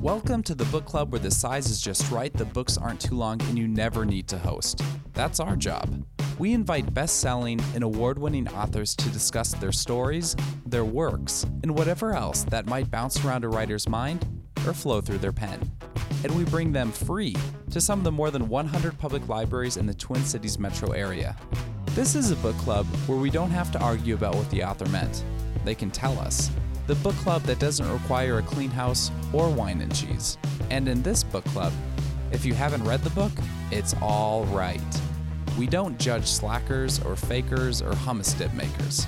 Welcome to the book club where the size is just right, the books aren't too long, and you never need to host. That's our job. We invite best selling and award winning authors to discuss their stories, their works, and whatever else that might bounce around a writer's mind or flow through their pen. And we bring them free to some of the more than 100 public libraries in the Twin Cities metro area. This is a book club where we don't have to argue about what the author meant. They can tell us. The book club that doesn't require a clean house or wine and cheese. And in this book club, if you haven't read the book, it's all right. We don't judge slackers or fakers or hummus dip makers.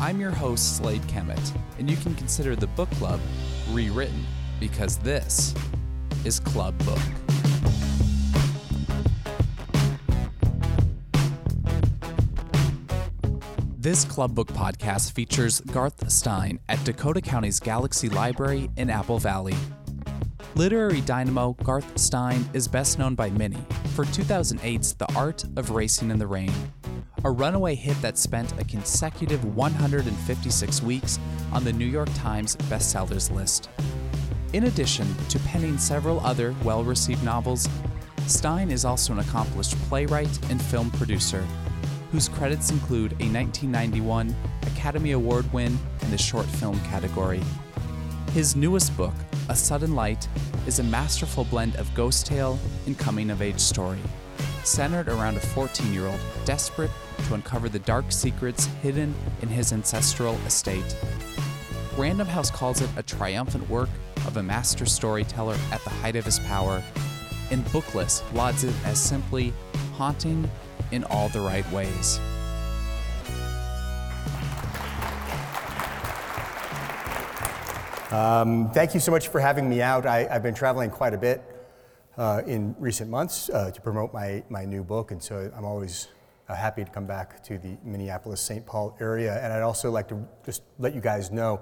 I'm your host, Slade Kemet, and you can consider the book club rewritten because this is Club Book. This Club Book podcast features Garth Stein at Dakota County's Galaxie Library in Apple Valley. Literary dynamo Garth Stein is best known by many for 2008's The Art of Racing in the Rain, a runaway hit that spent a consecutive 156 weeks on the New York Times bestsellers list. In addition to penning several other well received novels, Stein is also an accomplished playwright and film producer whose credits include a 1991 Academy Award win in the short film category. His newest book, A Sudden Light, is a masterful blend of ghost tale and coming of age story, centered around a 14 year old desperate to uncover the dark secrets hidden in his ancestral estate. Random House calls it a triumphant work of a master storyteller at the height of his power, and Booklist lauds it as simply haunting in all the right ways. Um, thank you so much for having me out. I, have been traveling quite a bit uh, in recent months uh, to promote my, my new book, and so I'm always uh, happy to come back to the Minneapolis St. Paul area. And I'd also like to just let you guys know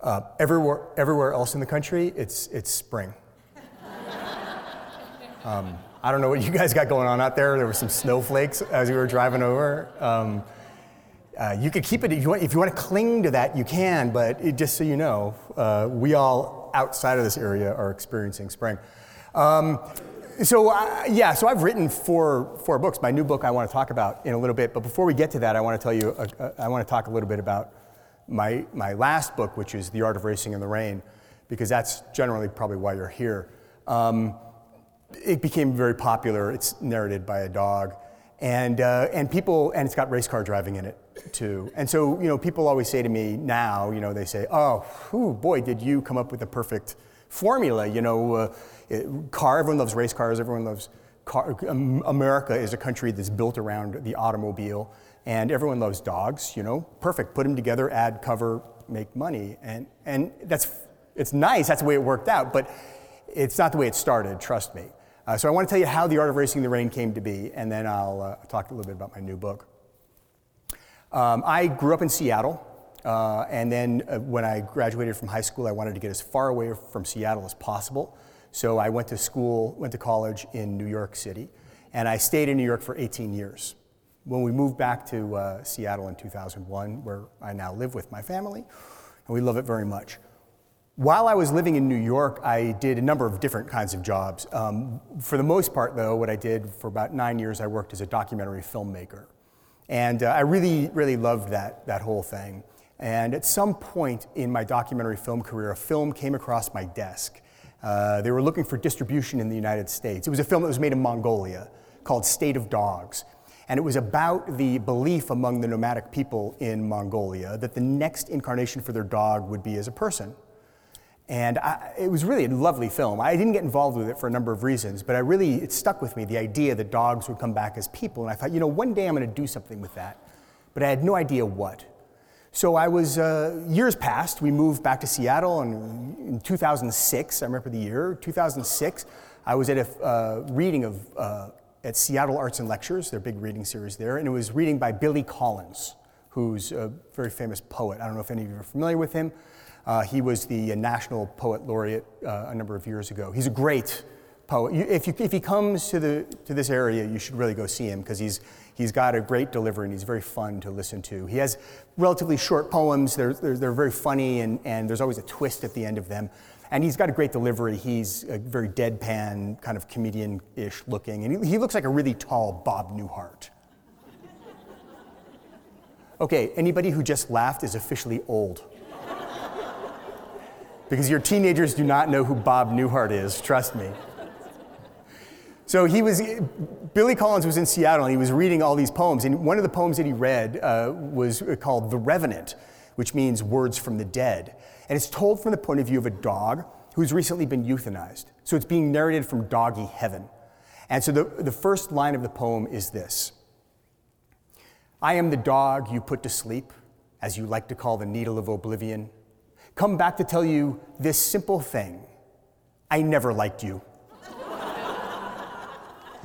uh, everywhere, everywhere else in the country, it's, it's spring. um, I don't know what you guys got going on out there. There were some snowflakes as we were driving over. Um, uh, you could keep it if you, want, if you want to cling to that, you can. But it, just so you know, uh, we all outside of this area are experiencing spring. Um, so uh, yeah, so I've written four four books. My new book I want to talk about in a little bit. But before we get to that, I want to tell you uh, uh, I want to talk a little bit about my my last book, which is The Art of Racing in the Rain, because that's generally probably why you're here. Um, it became very popular. It's narrated by a dog. And, uh, and people, and it's got race car driving in it too. And so, you know, people always say to me now, you know, they say, oh, whew, boy, did you come up with the perfect formula. You know, uh, it, car, everyone loves race cars, everyone loves car. Um, America is a country that's built around the automobile, and everyone loves dogs, you know, perfect. Put them together, add cover, make money. And, and that's, it's nice, that's the way it worked out, but it's not the way it started, trust me. Uh, so I want to tell you how The Art of Racing the Rain came to be, and then I'll uh, talk a little bit about my new book. Um, I grew up in Seattle, uh, and then uh, when I graduated from high school, I wanted to get as far away from Seattle as possible. So I went to school, went to college in New York City, and I stayed in New York for 18 years. When we moved back to uh, Seattle in 2001, where I now live with my family, and we love it very much. While I was living in New York, I did a number of different kinds of jobs. Um, for the most part, though, what I did for about nine years, I worked as a documentary filmmaker. And uh, I really, really loved that, that whole thing. And at some point in my documentary film career, a film came across my desk. Uh, they were looking for distribution in the United States. It was a film that was made in Mongolia called State of Dogs. And it was about the belief among the nomadic people in Mongolia that the next incarnation for their dog would be as a person. And I, it was really a lovely film. I didn't get involved with it for a number of reasons, but I really, it stuck with me, the idea that dogs would come back as people. And I thought, you know, one day I'm going to do something with that. But I had no idea what. So I was, uh, years passed, we moved back to Seattle and in 2006, I remember the year, 2006, I was at a uh, reading of, uh, at Seattle Arts and Lectures, their big reading series there, and it was reading by Billy Collins, who's a very famous poet. I don't know if any of you are familiar with him. Uh, he was the National Poet Laureate uh, a number of years ago. He's a great poet. You, if, you, if he comes to, the, to this area, you should really go see him because he's, he's got a great delivery and he's very fun to listen to. He has relatively short poems, they're, they're, they're very funny, and, and there's always a twist at the end of them. And he's got a great delivery. He's a very deadpan, kind of comedian ish looking. And he, he looks like a really tall Bob Newhart. Okay, anybody who just laughed is officially old. Because your teenagers do not know who Bob Newhart is, trust me. So he was, Billy Collins was in Seattle and he was reading all these poems. And one of the poems that he read uh, was called The Revenant, which means words from the dead. And it's told from the point of view of a dog who's recently been euthanized. So it's being narrated from doggy heaven. And so the, the first line of the poem is this I am the dog you put to sleep, as you like to call the needle of oblivion. Come back to tell you this simple thing I never liked you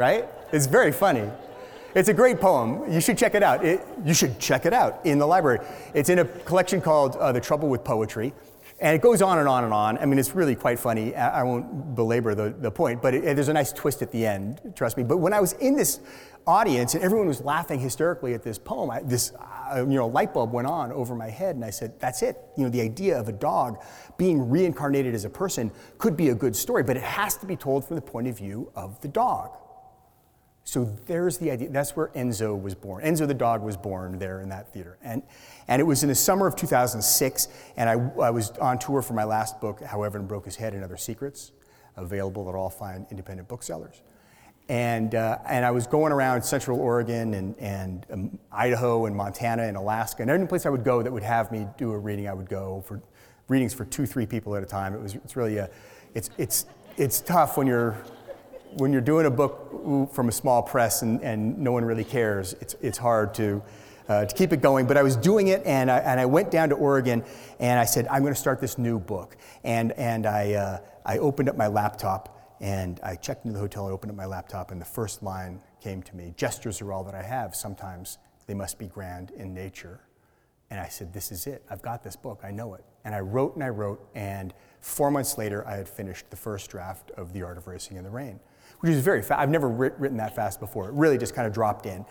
right? It's very funny. It's a great poem. You should check it out. It, you should check it out in the library. It's in a collection called uh, The Trouble with Poetry. And it goes on and on and on. I mean, it's really quite funny. I won't belabor the, the point, but it, there's a nice twist at the end, trust me. But when I was in this audience and everyone was laughing hysterically at this poem, I, this uh, you know, light bulb went on over my head, and I said, that's it. You know, the idea of a dog being reincarnated as a person could be a good story, but it has to be told from the point of view of the dog. So there's the idea. That's where Enzo was born. Enzo the dog was born there in that theater. And, and it was in the summer of 2006, and I, I was on tour for my last book, How Evan Broke His Head and Other Secrets, available at all fine independent booksellers. And, uh, and I was going around Central Oregon and, and um, Idaho and Montana and Alaska. And any place I would go that would have me do a reading, I would go for readings for two, three people at a time. It was, it's really a, it's, it's, it's tough when you're when you're doing a book from a small press and, and no one really cares, it's, it's hard to, uh, to keep it going. But I was doing it, and I, and I went down to Oregon, and I said, I'm going to start this new book. And, and I, uh, I opened up my laptop, and I checked into the hotel, and opened up my laptop, and the first line came to me Gestures are all that I have. Sometimes they must be grand in nature. And I said, This is it. I've got this book. I know it. And I wrote and I wrote, and four months later, I had finished the first draft of The Art of Racing in the Rain which is very fast. I've never writ- written that fast before. It really just kind of dropped in.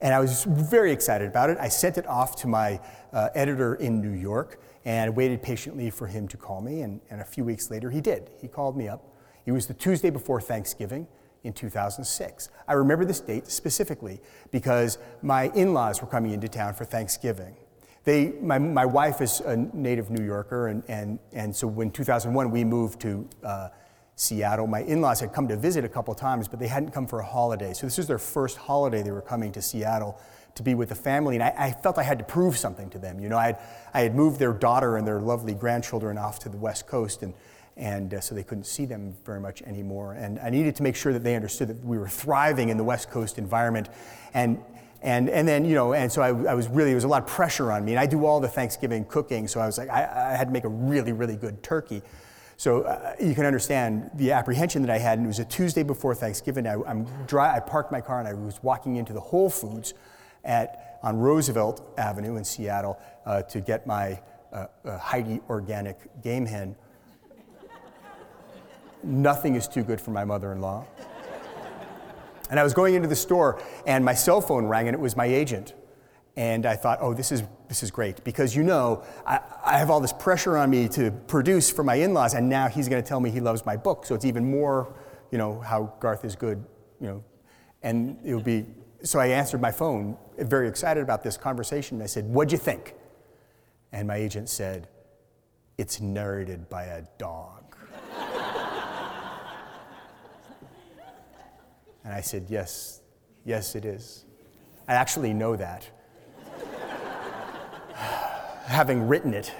And I was very excited about it. I sent it off to my uh, editor in New York and waited patiently for him to call me. And, and a few weeks later, he did. He called me up. It was the Tuesday before Thanksgiving in 2006. I remember this date specifically because my in laws were coming into town for Thanksgiving. They, my, my wife is a native New Yorker, and, and, and so when 2001 we moved to uh, Seattle. My in laws had come to visit a couple times, but they hadn't come for a holiday. So this was their first holiday they were coming to Seattle to be with the family. And I, I, felt I had to prove something to them. You know, I had, I had moved their daughter and their lovely grandchildren off to the West Coast, and, and uh, so they couldn't see them very much anymore. And I needed to make sure that they understood that we were thriving in the West Coast environment. And, and, and then, you know, and so I, I was really, there was a lot of pressure on me. And I do all the Thanksgiving cooking, so I was like, I, I had to make a really, really good turkey. So uh, you can understand the apprehension that I had. And it was a Tuesday before Thanksgiving. I, am dry, I parked my car and I was walking into the Whole Foods at, on Roosevelt Avenue in Seattle uh, to get my uh, uh Heidi organic game hen. Nothing is too good for my mother in law. And I was going into the store and my cell phone rang and it was my agent. And I thought, oh, this is, this is great because you know, I, I have all this pressure on me to produce for my in laws, and now he's going to tell me he loves my book. So it's even more, you know, how Garth is good, you know. And it would be, so I answered my phone, very excited about this conversation. I said, What'd you think? And my agent said, It's narrated by a dog. and I said, Yes, yes, it is. I actually know that having written it,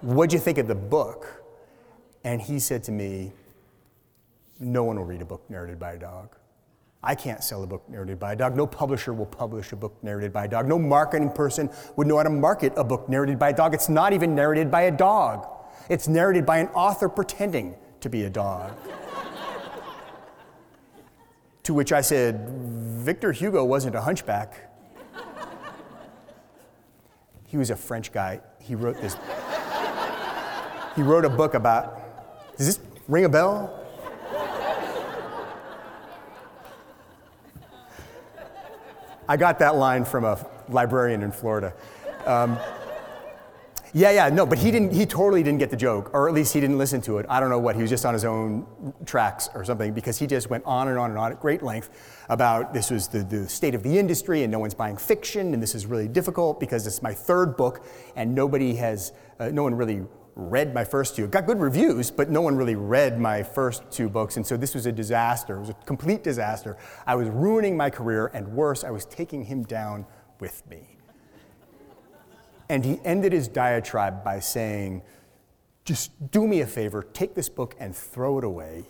what'd you think of the book? And he said to me, No one will read a book narrated by a dog. I can't sell a book narrated by a dog. No publisher will publish a book narrated by a dog. No marketing person would know how to market a book narrated by a dog. It's not even narrated by a dog, it's narrated by an author pretending to be a dog. to which I said, Victor Hugo wasn't a hunchback. He was a French guy. He wrote this. he wrote a book about. Does this ring a bell? I got that line from a librarian in Florida. Um, Yeah, yeah, no, but he didn't. He totally didn't get the joke, or at least he didn't listen to it. I don't know what. He was just on his own tracks or something because he just went on and on and on at great length about this was the, the state of the industry and no one's buying fiction and this is really difficult because it's my third book and nobody has, uh, no one really read my first two. Got good reviews, but no one really read my first two books, and so this was a disaster. It was a complete disaster. I was ruining my career, and worse, I was taking him down with me. And he ended his diatribe by saying, Just do me a favor, take this book and throw it away,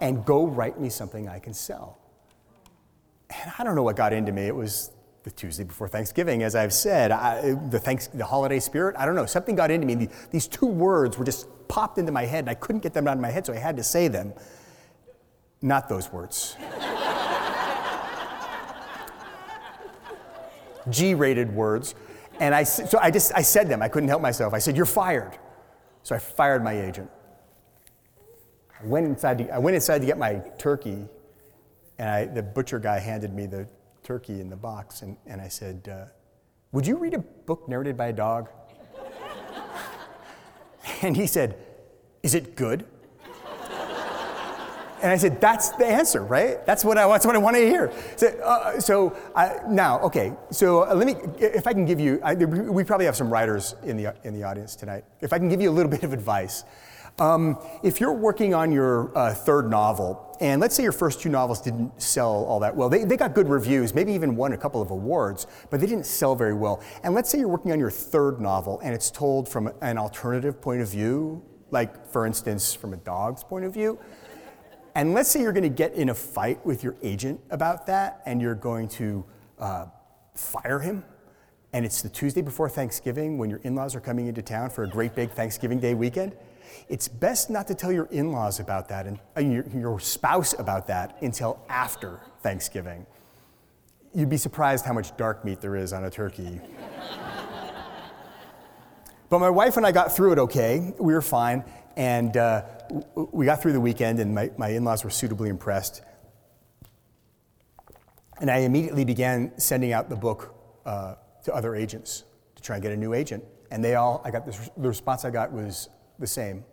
and go write me something I can sell. And I don't know what got into me. It was the Tuesday before Thanksgiving, as I've said, I, the, thanks, the holiday spirit. I don't know. Something got into me. These two words were just popped into my head, and I couldn't get them out of my head, so I had to say them. Not those words. G rated words. And I, so I just, I said them. I couldn't help myself. I said, You're fired. So I fired my agent. I went inside to, I went inside to get my turkey, and I, the butcher guy handed me the turkey in the box, and, and I said, uh, Would you read a book narrated by a dog? and he said, Is it good? And I said, that's the answer, right? That's what I, that's what I want to hear. So, uh, so I, now, okay, so uh, let me, if I can give you, I, we probably have some writers in the, in the audience tonight. If I can give you a little bit of advice. Um, if you're working on your uh, third novel, and let's say your first two novels didn't sell all that well, they, they got good reviews, maybe even won a couple of awards, but they didn't sell very well. And let's say you're working on your third novel and it's told from an alternative point of view, like, for instance, from a dog's point of view. And let's say you're going to get in a fight with your agent about that and you're going to uh, fire him. And it's the Tuesday before Thanksgiving when your in laws are coming into town for a great big Thanksgiving Day weekend. It's best not to tell your in laws about that and uh, your, your spouse about that until after Thanksgiving. You'd be surprised how much dark meat there is on a turkey. but my wife and I got through it okay. We were fine. And uh, we got through the weekend, and my, my in laws were suitably impressed. And I immediately began sending out the book uh, to other agents to try and get a new agent. And they all, I got this, the response I got was the same,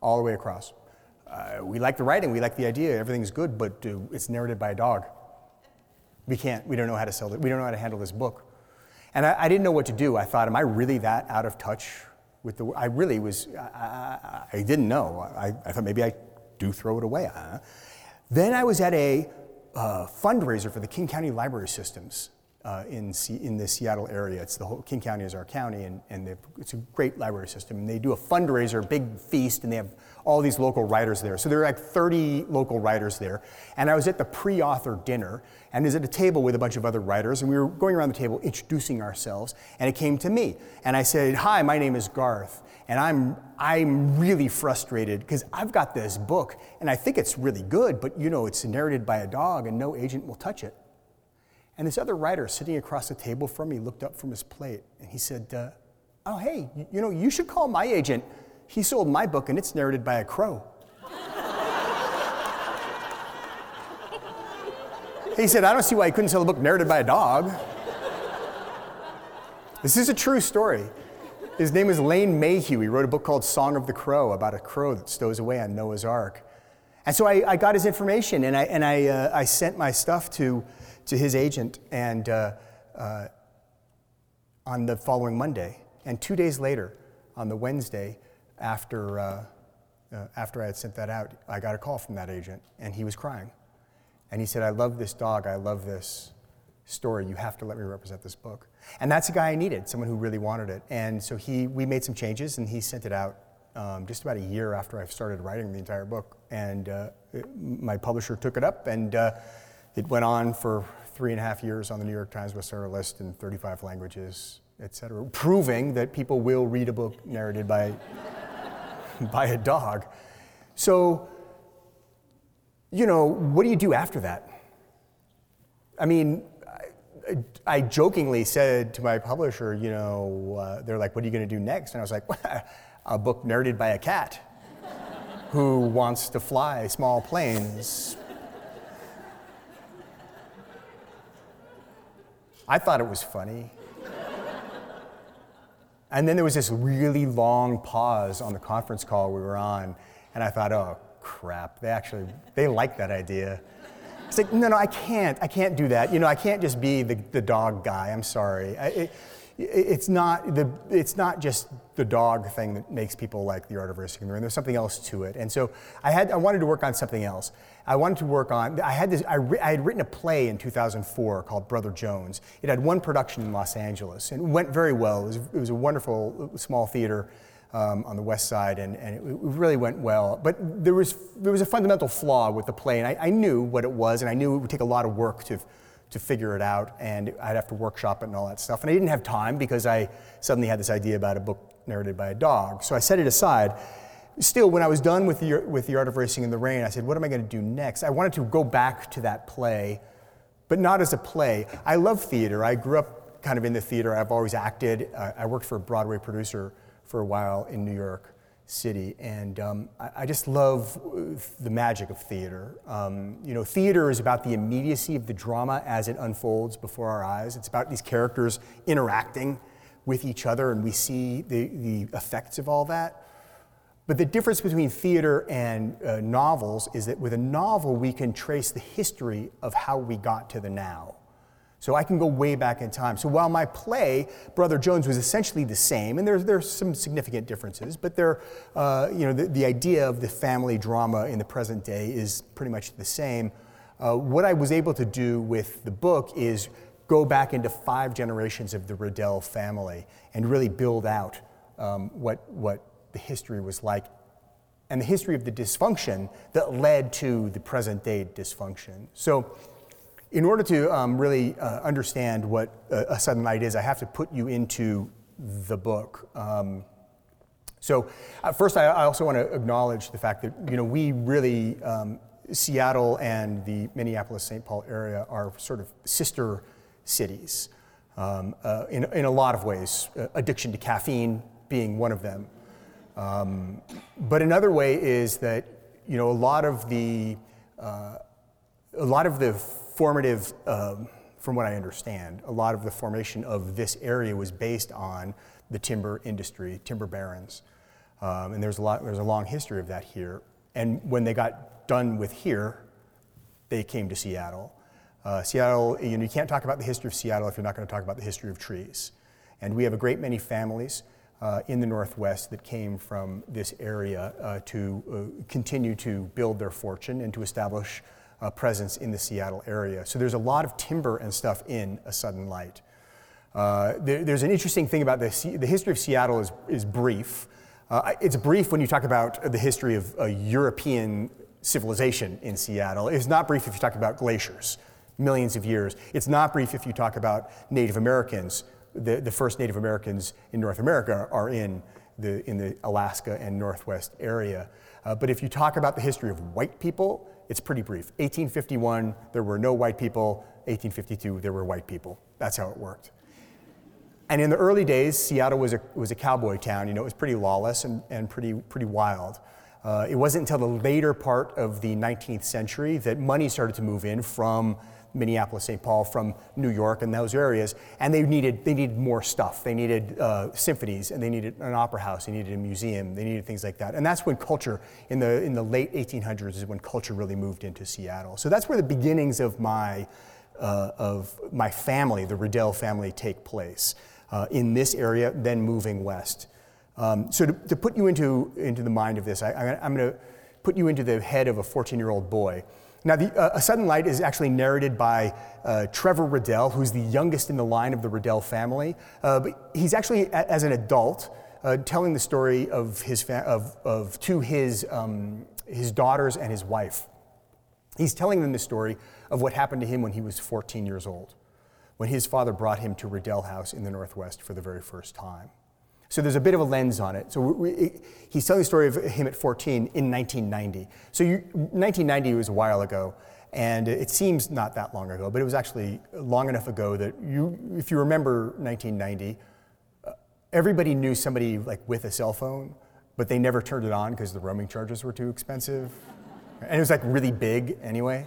all the way across. Uh, we like the writing, we like the idea, everything's good, but uh, it's narrated by a dog. We can't, we don't know how to sell it, we don't know how to handle this book. And I, I didn't know what to do. I thought, am I really that out of touch with the, I really was, I, I, I didn't know. I, I, thought maybe I do throw it away. Uh, then I was at a uh, fundraiser for the King County Library Systems uh, in, C- in the Seattle area. It's the whole, King County is our county, and, and it's a great library system. And they do a fundraiser, big feast, and they have all these local writers there. So there are like 30 local writers there. And I was at the pre author dinner, and is at a table with a bunch of other writers, and we were going around the table introducing ourselves, and it came to me. And I said, Hi, my name is Garth, and I'm, I'm really frustrated because I've got this book, and I think it's really good, but you know, it's narrated by a dog, and no agent will touch it. And this other writer sitting across the table from me looked up from his plate and he said, uh, Oh, hey, you know, you should call my agent. He sold my book and it's narrated by a crow. He said, I don't see why he couldn't sell a book narrated by a dog. this is a true story. His name is Layne Maheu. He wrote a book called Song of the Crow about a crow that stows away on Noah's Ark. And so I, I got his information and I, and I, uh, I sent my stuff to to his agent and uh, uh, on the following Monday. And two days later, on the Wednesday, after, uh, uh, after I had sent that out, I got a call from that agent, and he was crying. And he said, I love this dog. I love this story. You have to let me represent this book. And that's a guy I needed, someone who really wanted it. And so he, we made some changes, and he sent it out um, just about a year after I started writing the entire book. And uh, it, my publisher took it up, and uh, it went on for three and a half years on the New York Times bestseller list in 35 languages, et cetera, proving that people will read a book narrated by, by a dog. So, you know, what do you do after that? I mean, I, I jokingly said to my publisher, you know, uh, they're like, what are you going to do next? And I was like, a book nerded by a cat who wants to fly small planes I thought it was funny. And then there was this really long pause on the conference call we were on, and I thought, oh crap, they actually they like that idea. It's like, no, no, I can't. I can't do that. You know, I can't just be the, the dog guy. I'm sorry. I, it, it's not the it's not just the dog thing that makes people like the art of in the ring. There's something else to it, and so I had I wanted to work on something else. I wanted to work on. I had this. I, I had written a play in 2004 called Brother Jones. It had one production in Los Angeles, and it went very well. It was, it was a wonderful small theater. Um, on the west side, and, and it, really went well. But there was, there was a fundamental flaw with the play, and I, I knew what it was, and I knew it would take a lot of work to, to figure it out, and I'd have to workshop it and all that stuff. And I didn't have time because I suddenly had this idea about a book narrated by a dog. So I set it aside. Still, when I was done with the, with the Art of Racing in the Rain, I said, what am I going to do next? I wanted to go back to that play, but not as a play. I love theater. I grew up kind of in the theater. I've always acted. Uh, I worked for a Broadway producer for a while in New York city. And um, I, I, just love the magic of theater. Um, you know, theater is about the immediacy of the drama as it unfolds before our eyes. It's about these characters interacting with each other, and we see the, the effects of all that. But the difference between theater and uh, novels is that with a novel, we can trace the history of how we got to the now. So I can go way back in time. So while my play, Brother Jones, was essentially the same, and there's, there's some significant differences, but there, uh, you know, the, the idea of the family drama in the present day is pretty much the same. Uh, what I was able to do with the book is go back into five generations of the Riddell family and really build out um, what, what the history was like and the history of the dysfunction that led to the present day dysfunction. So in order to um, really uh, understand what a, a, sudden light is, I have to put you into the book. Um, so, uh, first, I, I, also want to acknowledge the fact that you know we really um, Seattle and the Minneapolis-St. Paul area are sort of sister cities um, uh, in, in a lot of ways. Uh, addiction to caffeine being one of them, um, but another way is that you know a lot of the uh, a lot of the formative, um, from what I understand, a lot of the formation of this area was based on the timber industry, timber barons. Um, and there's a, lot, there's a long history of that here. And when they got done with here, they came to Seattle. Uh, Seattle, you, know, you can't talk about the history of Seattle if you're not going to talk about the history of trees. And we have a great many families uh, in the Northwest that came from this area uh, to uh, continue to build their fortune and to establish uh, presence in the Seattle area. So there's a lot of timber and stuff in A Sudden Light. Uh, there, there's an interesting thing about this. The history of Seattle is, is brief. Uh, it's brief when you talk about the history of a European civilization in Seattle. It's not brief if you talk about glaciers, millions of years. It's not brief if you talk about Native Americans. The, the first Native Americans in North America are in the, in the Alaska and Northwest area. Uh, but if you talk about the history of white people, it's pretty brief. 1851, there were no white people. 1852, there were white people. That's how it worked. And in the early days, Seattle was a, was a cowboy town. You know, it was pretty lawless and, and pretty, pretty wild. Uh, it wasn't until the later part of the 19th century that money started to move in from Minneapolis, St. Paul, from New York and those areas, and they needed they needed more stuff. They needed uh, symphonies, and they needed an opera house. They needed a museum. They needed things like that. And that's when culture in the in the late 1800s is when culture really moved into Seattle. So that's where the beginnings of my uh, of my family, the Riddell family, take place uh, in this area. Then moving west. Um, so to, to, put you into into the mind of this, I, I'm going to put you into the head of a 14 year old boy. Now, the, uh, A Sudden Light is actually narrated by uh, Trevor Riddell, who's the youngest in the line of the Riddell family. Uh, but he's actually, as an adult, uh, telling the story of his fa- of, of to his, um, his daughters and his wife. He's telling them the story of what happened to him when he was 14 years old, when his father brought him to Riddell House in the Northwest for the very first time. So there's a bit of a lens on it. So we, we, he's telling the story of him at 14 in 1990. So you, 1990 was a while ago, and it seems not that long ago, but it was actually long enough ago that you, if you remember 1990, uh, everybody knew somebody like with a cell phone, but they never turned it on because the roaming charges were too expensive, and it was like really big anyway,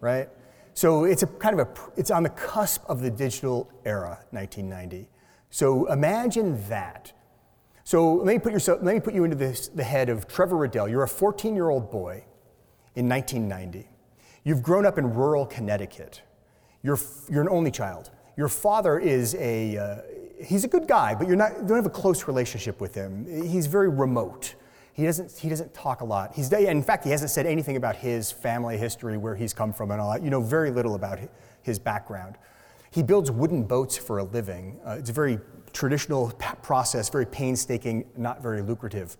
right? So it's a kind of a, it's on the cusp of the digital era, 1990. So imagine that. So let me put, yourself, let me put you into this, the head of Trevor Riddell. You're a 14 year old boy in 1990. You've grown up in rural Connecticut. You're, you're an only child. Your father is a, uh, he's a good guy, but you're not, you don't have a close relationship with him. He's very remote. He doesn't, he doesn't talk a lot. He's, in fact, he hasn't said anything about his family history, where he's come from, and all that. You know very little about his background. He builds wooden boats for a living. Uh, it's a very traditional process, very painstaking, not very lucrative.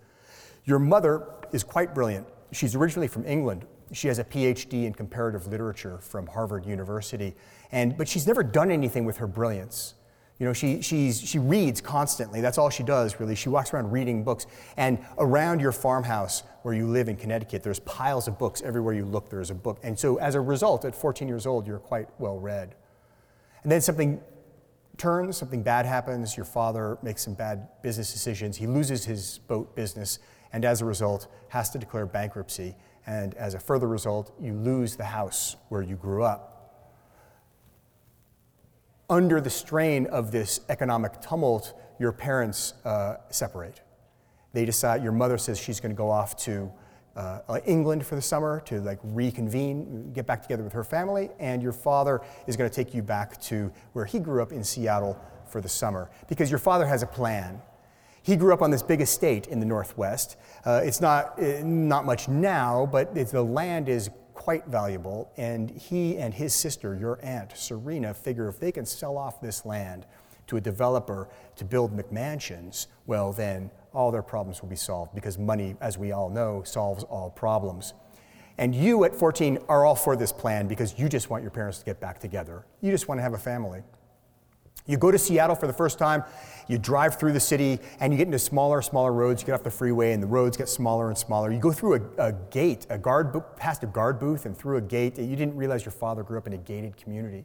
Your mother is quite brilliant. She's originally from England. She has a PhD in comparative literature from Harvard University, and, but she's never done anything with her brilliance. You know, she, she's, she reads constantly. That's all she does, really. She walks around reading books. And around your farmhouse where you live in Connecticut, there's piles of books. Everywhere you look, there's a book. And so, as a result, at 14 years old, you're quite well read. And then something turns, something bad happens, your father makes some bad business decisions, he loses his boat business, and as a result, has to declare bankruptcy. And as a further result, you lose the house where you grew up. Under the strain of this economic tumult, your parents uh, separate. They decide, your mother says she's going to go off to uh, uh, England for the summer to like reconvene, get back together with her family, and your father is going to take you back to where he grew up in Seattle for the summer because your father has a plan. He grew up on this big estate in the Northwest. Uh, it's not, uh, not much now, but the land is quite valuable, and he and his sister, your aunt, Serena, figure if they can sell off this land to a developer to build McMansions, well, then all their problems will be solved because money, as we all know, solves all problems. And you at 14 are all for this plan because you just want your parents to get back together. You just want to have a family. You go to Seattle for the first time, you drive through the city, and you get into smaller, smaller roads. You get off the freeway, and the roads get smaller and smaller. You go through a, a gate, a guard, past a guard booth, and through a gate. You didn't realize your father grew up in a gated community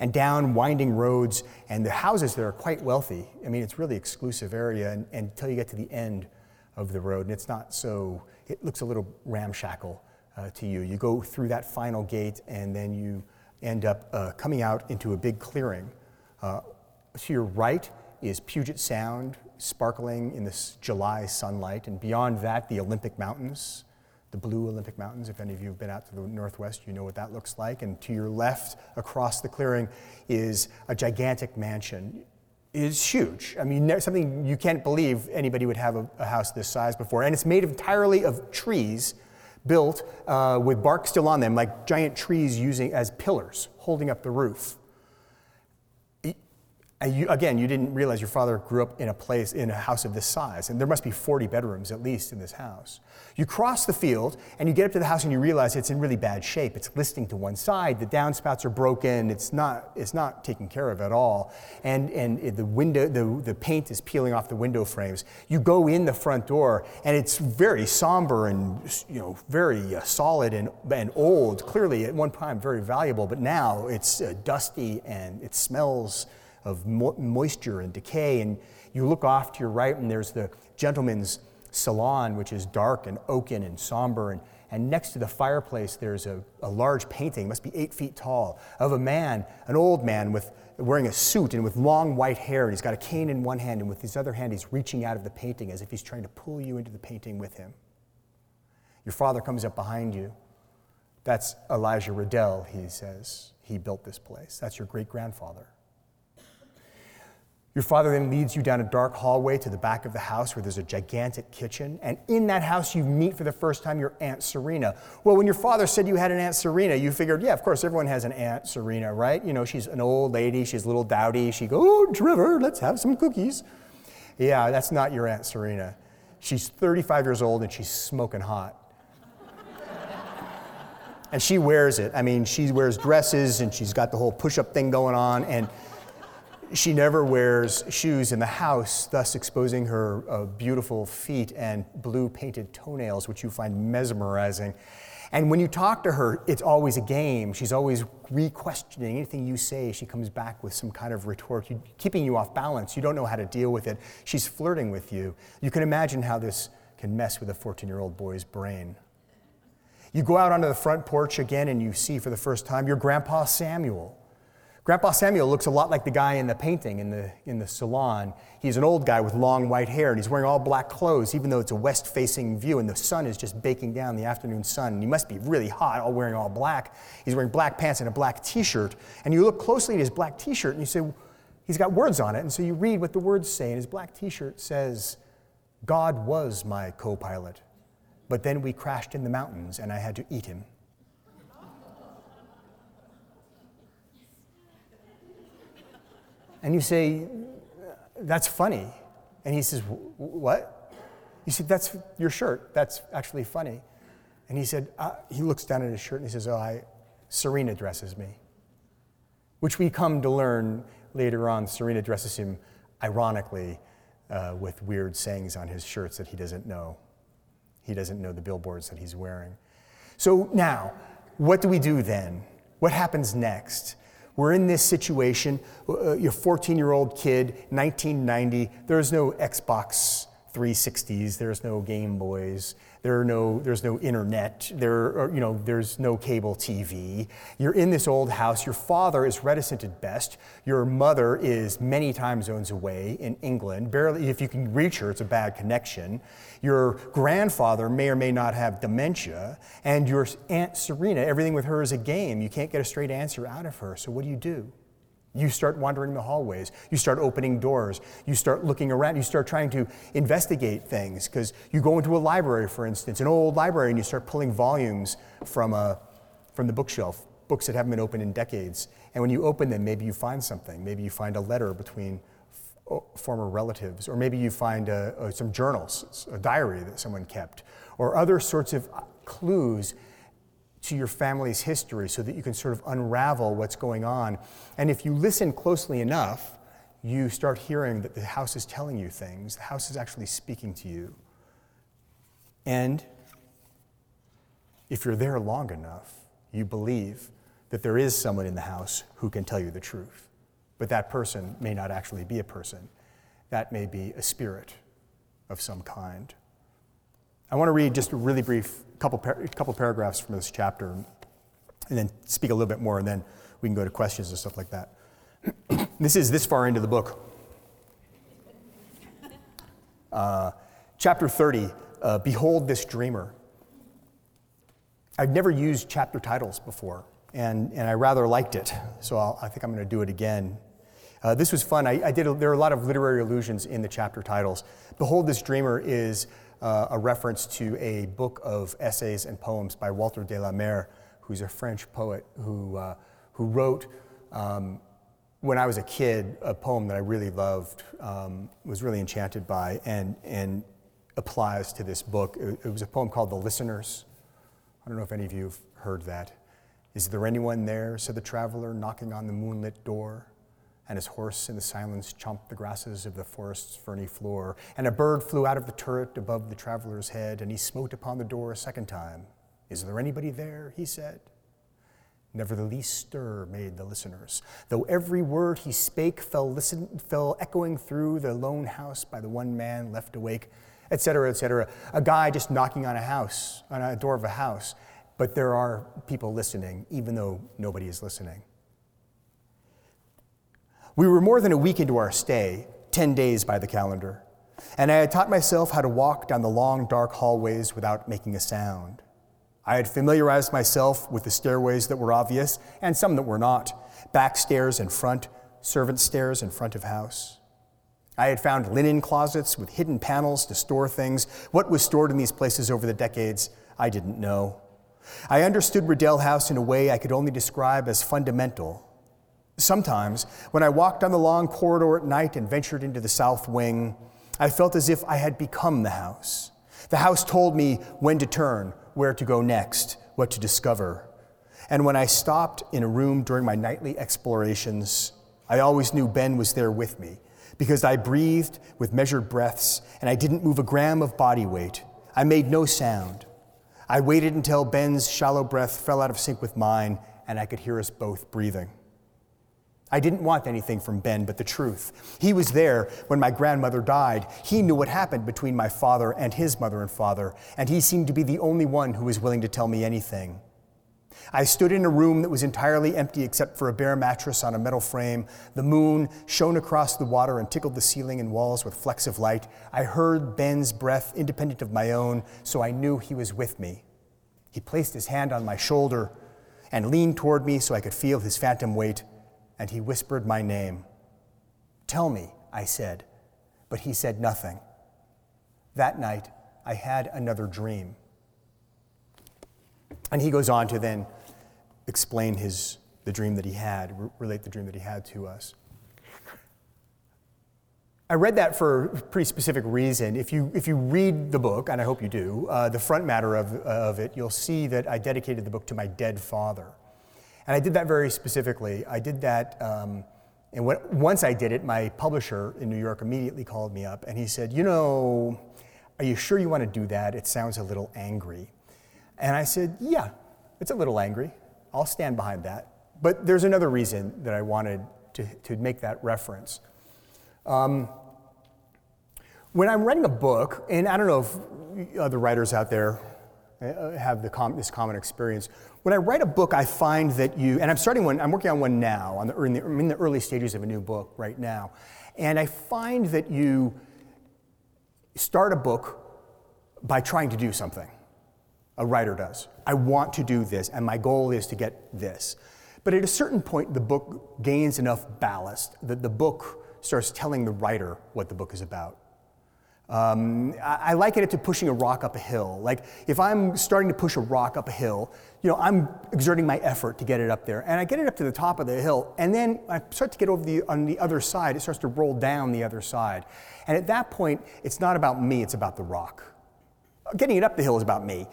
and down winding roads. And the houses there are quite wealthy. I mean, it's really exclusive area and, and until you get to the end of the road. And it's not so, it looks a little ramshackle uh, to you. You go through that final gate and then you end up uh, coming out into a big clearing. Uh, to your right is Puget Sound, sparkling in this July sunlight. And beyond that, the Olympic Mountains the blue Olympic Mountains. If any of you have been out to the northwest, you know what that looks like. And to your left, across the clearing, is a gigantic mansion. It's huge. I mean, something you can't believe anybody would have a, a house this size before. And it's made entirely of trees built uh, with bark still on them, like giant trees using as pillars holding up the roof you, again, you didn't realize your father grew up in a place, in a house of this size, and there must be 40 bedrooms at least in this house. You cross the field and you get up to the house and you realize it's in really bad shape. It's listing to one side, the downspouts are broken, it's not, it's not taken care of at all, and, and the window, the, the paint is peeling off the window frames. You go in the front door and it's very somber and you know, very uh, solid and, and old, clearly at one time very valuable, but now it's uh, dusty and it smells of mo- moisture and decay. And you look off to your right, and there's the gentleman's salon, which is dark and oaken and somber. And, and next to the fireplace, there's a, a large painting, must be eight feet tall, of a man, an old man with wearing a suit and with long white hair. And he's got a cane in one hand, and with his other hand, he's reaching out of the painting as if he's trying to pull you into the painting with him. Your father comes up behind you. That's Elijah Riddell, he says. He built this place. That's your great grandfather. Your father then leads you down a dark hallway to the back of the house where there's a gigantic kitchen. And in that house, you meet for the first time your Aunt Serena. Well, when your father said you had an Aunt Serena, you figured, yeah, of course, everyone has an Aunt Serena, right? You know, she's an old lady, she's a little dowdy. She goes, oh, Trevor, let's have some cookies. Yeah, that's not your Aunt Serena. She's 35 years old and she's smoking hot. and she wears it. I mean, she wears dresses and she's got the whole push up thing going on. And she never wears shoes in the house, thus exposing her uh, beautiful feet and blue painted toenails, which you find mesmerizing. And when you talk to her, it's always a game. She's always re questioning anything you say. She comes back with some kind of retort, keeping you off balance. You don't know how to deal with it. She's flirting with you. You can imagine how this can mess with a 14 year old boy's brain. You go out onto the front porch again and you see for the first time your grandpa Samuel Grandpa Samuel looks a lot like the guy in the painting in the, in the salon. He's an old guy with long white hair, and he's wearing all black clothes, even though it's a west facing view, and the sun is just baking down the afternoon sun. And he must be really hot, all wearing all black. He's wearing black pants and a black t shirt. And you look closely at his black t shirt, and you say, He's got words on it. And so you read what the words say, and his black t shirt says, God was my co pilot, but then we crashed in the mountains, and I had to eat him. And you say, That's funny. And he says, What? You say, That's your shirt. That's actually funny. And he said, uh, He looks down at his shirt and he says, Oh, I, Serena dresses me. Which we come to learn later on. Serena dresses him ironically uh, with weird sayings on his shirts that he doesn't know. He doesn't know the billboards that he's wearing. So now, what do we do then? What happens next? We're in this situation. Uh, you're 14 year old kid, 1990. There's no Xbox 360s, there's no Game Boys, there are no, there's no internet, there are, you know, there's no cable TV. You're in this old house. Your father is reticent at best. Your mother is many time zones away in England. Barely, if you can reach her, it's a bad connection. Your grandfather may or may not have dementia. And your Aunt Serena, everything with her is a game. You can't get a straight answer out of her. So what do you do? You start wandering the hallways. You start opening doors. You start looking around. You start trying to investigate things because you go into a library, for instance, an old library, and you start pulling volumes from, a, from the bookshelf, books that haven't been opened in decades. And when you open them, maybe you find something. Maybe you find a letter between f- former relatives, or maybe you find a, a, some journals, a diary that someone kept, or other sorts of clues to your family's history so that you can sort of unravel what's going on. And if you listen closely enough, you start hearing that the house is telling you things, the house is actually speaking to you. And if you're there long enough, you believe that there is someone in the house who can tell you the truth. But that person may not actually be a person, that may be a spirit of some kind. I want to read just a really brief couple, par- couple paragraphs from this chapter and then speak a little bit more, and then we can go to questions and stuff like that. this is this far into the book. Uh, chapter 30 uh, Behold this dreamer. I've never used chapter titles before, and, and I rather liked it, so I'll, i think I'm going to do it again. Uh, this was fun. I, I did a, there are a lot of literary allusions in the chapter titles. Behold this dreamer is uh, a reference to a book of essays and poems by Walter de la Mare, who's a French poet who, uh, who wrote, um, when I was a kid, a poem that I really loved, um, was really enchanted by, and, and applies to this book. It, it was a poem called The Listeners. I don't know if any of you have heard that. Is there anyone there, said the traveler, knocking on the moonlit door? And his horse in the silence chomped the grasses of the forest's ferny floor. And a bird flew out of the turret above the traveler's head, and he smote upon the door a second time. Is there anybody there? he said. Never the least stir made the listeners, though every word he spake fell, listen, fell echoing through the lone house by the one man left awake, etc., etc. A guy just knocking on a house, on a door of a house, but there are people listening, even though nobody is listening. We were more than a week into our stay, 10 days by the calendar, and I had taught myself how to walk down the long, dark hallways without making a sound. I had familiarized myself with the stairways that were obvious and some that were not back stairs in front, servant stairs in front of house. I had found linen closets with hidden panels to store things. What was stored in these places over the decades, I didn't know. I understood Riddell House in a way I could only describe as fundamental Sometimes, when I walked down the long corridor at night and ventured into the south wing, I felt as if I had become the house. The house told me when to turn, where to go next, what to discover. And when I stopped in a room during my nightly explorations, I always knew Ben was there with me because I breathed with measured breaths and I didn't move a gram of body weight. I made no sound. I waited until Ben's shallow breath fell out of sync with mine and I could hear us both breathing. I didn't want anything from Ben but the truth. He was there when my grandmother died. He knew what happened between my father and his mother and father, and he seemed to be the only one who was willing to tell me anything. I stood in a room that was entirely empty except for a bare mattress on a metal frame. The moon shone across the water and tickled the ceiling and walls with flecks of light. I heard Ben's breath independent of my own, so I knew he was with me. He placed his hand on my shoulder and leaned toward me so I could feel his phantom weight, and he whispered my name. Tell me, I said, but he said nothing. That night, I had another dream. And he goes on to then explain his, the dream that he had, re- relate the dream that he had to us. I read that for a pretty specific reason. If you, if you read the book, and I hope you do, uh, the front matter of, of it, you'll see that I dedicated the book to my dead father. And I did that very specifically. I did that, um, and once I did it, my publisher in New York immediately called me up and he said, You know, are you sure you want to do that? It sounds a little angry. And I said, Yeah, it's a little angry. I'll stand behind that. But there's another reason that I wanted to, to make that reference. Um, when I'm writing a book, and I don't know if other writers out there uh, have the com- this common experience. When I write a book, I find that you, and I'm starting one, I'm working on one now, on the, in the, I'm in the early stages of a new book right now, and I find that you start a book by trying to do something. A writer does. I want to do this, and my goal is to get this. But at a certain point, the book gains enough ballast that the book starts telling the writer what the book is about. Um, I, I liken it to pushing a rock up a hill. Like if I'm starting to push a rock up a hill, you know, I'm exerting my effort to get it up there, and I get it up to the top of the hill, and then I start to get over the on the other side. It starts to roll down the other side, and at that point, it's not about me; it's about the rock. Getting it up the hill is about me.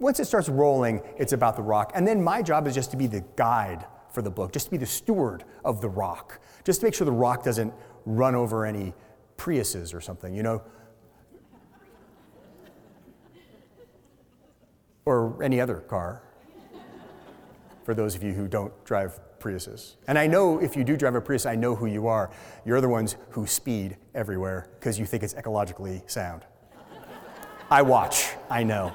Once it starts rolling, it's about the rock, and then my job is just to be the guide for the book, just to be the steward of the rock, just to make sure the rock doesn't run over any Priuses or something, you know. Or any other car, for those of you who don't drive Priuses. And I know if you do drive a Prius, I know who you are. You're the ones who speed everywhere because you think it's ecologically sound. I watch, I know.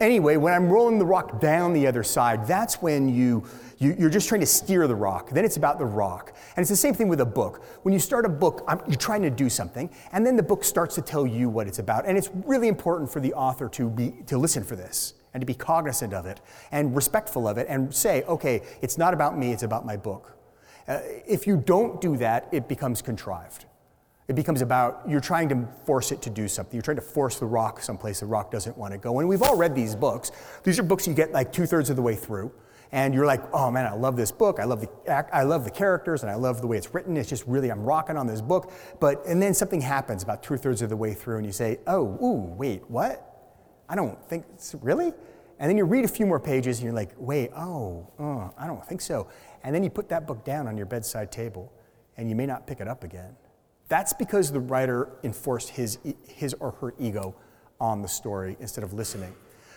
Anyway, when I'm rolling the rock down the other side, that's when you, you, are just trying to steer the rock. Then it's about the rock. And it's the same thing with a book. When you start a book, I'm, you're trying to do something, and then the book starts to tell you what it's about. And it's really important for the author to, be, to listen for this and to be cognizant of it and respectful of it and say, okay, it's not about me, it's about my book. Uh, if you don't do that, it becomes contrived. It becomes about you're trying to force it to do something. You're trying to force the rock someplace the rock doesn't want to go. And we've all read these books. These are books you get like two thirds of the way through and you're like, oh man, I love this book. I love the I love the characters, and I love the way it's written. It's just really I'm rocking on this book. But and then something happens about two thirds of the way through, and you say, oh, ooh, wait, what? I don't think it's really. And then you read a few more pages, and you're like, wait, oh, uh, I don't think so. And then you put that book down on your bedside table, and you may not pick it up again. That's because the writer enforced his, his or her ego on the story instead of listening.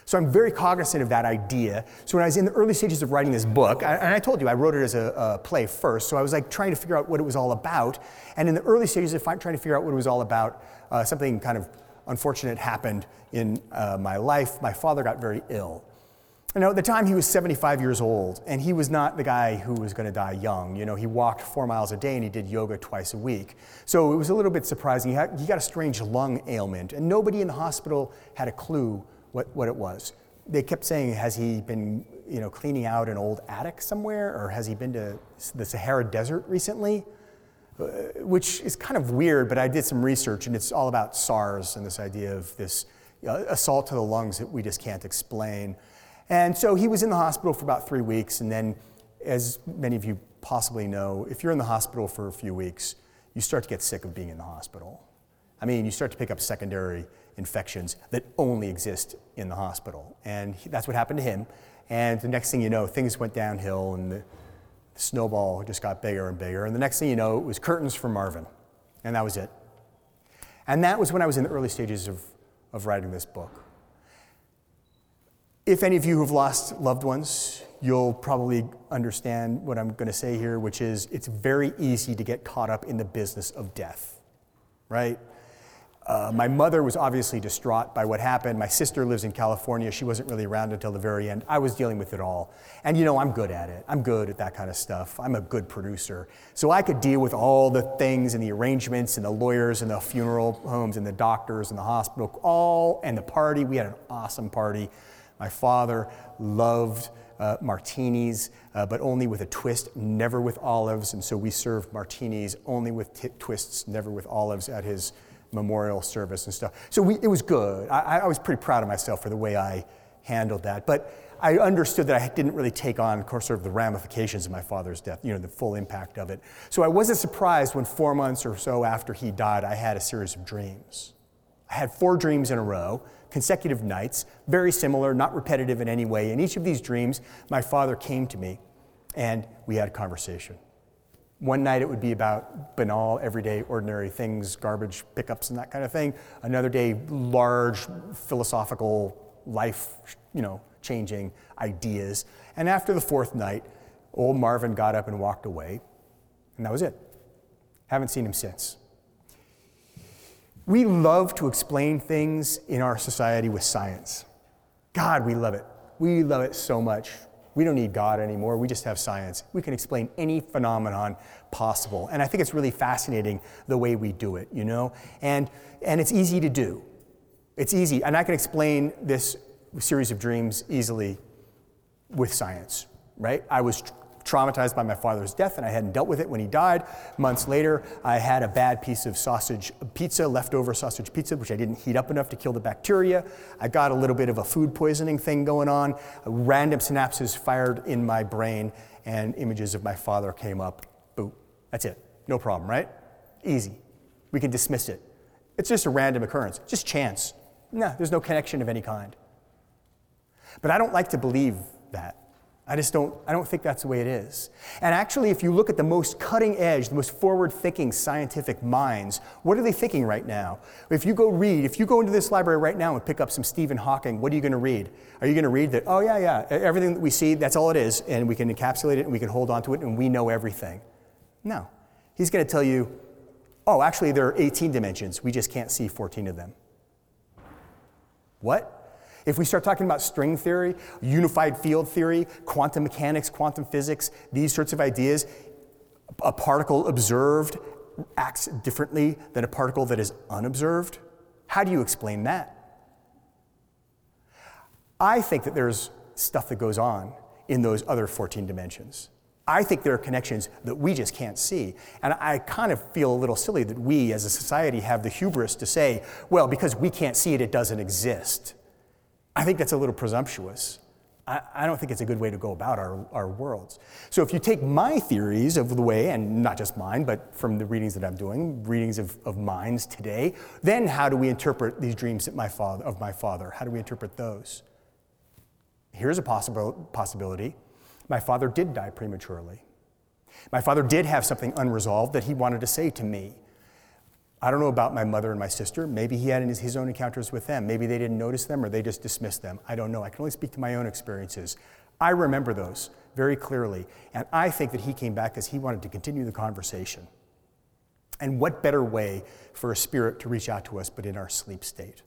So I'm very cognizant of that idea. So when I was in the early stages of writing this book, and I told you I wrote it as a, a play first, so I was like trying to figure out what it was all about. And in the early stages of trying to figure out what it was all about, uh, something kind of unfortunate happened in uh, my life. My father got very ill. You know, at the time he was 75 years old, and he was not the guy who was going to die young. You know, he walked four miles a day and he did yoga twice a week. So it was a little bit surprising. He, had, he got a strange lung ailment, and nobody in the hospital had a clue what, what it was. They kept saying, has he been you know, cleaning out an old attic somewhere, or has he been to the Sahara Desert recently? Uh, which is kind of weird, but I did some research, and it's all about SARS and this idea of this uh, assault to the lungs that we just can't explain. And so he was in the hospital for about three weeks, and then, as many of you possibly know, if you're in the hospital for a few weeks, you start to get sick of being in the hospital. I mean, you start to pick up secondary infections that only exist in the hospital. And he, that's what happened to him. And the next thing you know, things went downhill and the, snowball just got bigger and bigger. And the next thing you know, it was curtains for Marvin. And that was it. And that was when I was in the early stages of, of writing this book. If any of you who've lost loved ones, you'll probably understand what I'm going to say here, which is it's very easy to get caught up in the business of death, right? Uh, my mother was obviously distraught by what happened. My sister lives in California. She wasn't really around until the very end. I was dealing with it all. And you know, I'm good at it. I'm good at that kind of stuff. I'm a good producer. So I could deal with all the things and the arrangements and the lawyers and the funeral homes and the doctors and the hospital, all, and the party. We had an awesome party. My father loved uh, martinis, uh, but only with a twist, never with olives. And so we served martinis only with t- twists, never with olives at his memorial service and stuff. So we, it was good. I, I, was pretty proud of myself for the way I handled that. But I understood that I didn't really take on, of course, sort of the ramifications of my father's death, you know, the full impact of it. So I wasn't surprised when four months or so after he died, I had a series of dreams. I had four dreams in a row, consecutive nights, very similar, not repetitive in any way. In each of these dreams, my father came to me and we had a conversation. One night it would be about banal, everyday, ordinary things, garbage pickups and that kind of thing. Another day, large philosophical, life, you know, changing ideas. And after the fourth night, old Marvin got up and walked away, and that was it. Haven't seen him since. We love to explain things in our society with science. God, we love it. We love it so much. We don't need God anymore. We just have science. We can explain any phenomenon possible. And I think it's really fascinating the way we do it, you know? And, and it's easy to do. It's easy. And I can explain this series of dreams easily with science, right? I was traumatized by my father's death and I hadn't dealt with it when he died. Months later, I had a bad piece of sausage pizza, leftover sausage pizza, which I didn't heat up enough to kill the bacteria. I got a little bit of a food poisoning thing going on. Random synapses fired in my brain and images of my father came up. Boom. That's it. No problem, right? Easy. We can dismiss it. It's just a random occurrence, just chance. No, there's no connection of any kind. But I don't like to believe that. I just don't, I don't think that's the way it is. And actually, if you look at the most cutting edge, the most forward thinking scientific minds, what are they thinking right now? If you go read, if you go into this library right now and pick up some Stephen Hawking, what are you going to read? Are you going to read that, oh, yeah, yeah, everything that we see, that's all it is, and we can encapsulate it and we can hold on to it and we know everything? No. He's going to tell you, oh, actually, there are 18 dimensions. We just can't see 14 of them. What? If we start talking about string theory, unified field theory, quantum mechanics, quantum physics, these sorts of ideas, a particle observed acts differently than a particle that is unobserved. How do you explain that? I think that there's stuff that goes on in those other 14 dimensions. I think there are connections that we just can't see. And I kind of feel a little silly that we as a society have the hubris to say, well, because we can't see it, it doesn't exist. I think that's a little presumptuous. I, don't think it's a good way to go about our, our worlds. So if you take my theories of the way, and not just mine, but from the readings that I'm doing, readings of, of minds today, then how do we interpret these dreams my father, of my father? How do we interpret those? Here's a possible, possibility. My father did die prematurely. My father did have something unresolved that he wanted to say to me. I don't know about my mother and my sister. Maybe he had his own encounters with them. Maybe they didn't notice them or they just dismissed them. I don't know. I can only speak to my own experiences. I remember those very clearly. And I think that he came back because he wanted to continue the conversation. And what better way for a spirit to reach out to us but in our sleep state?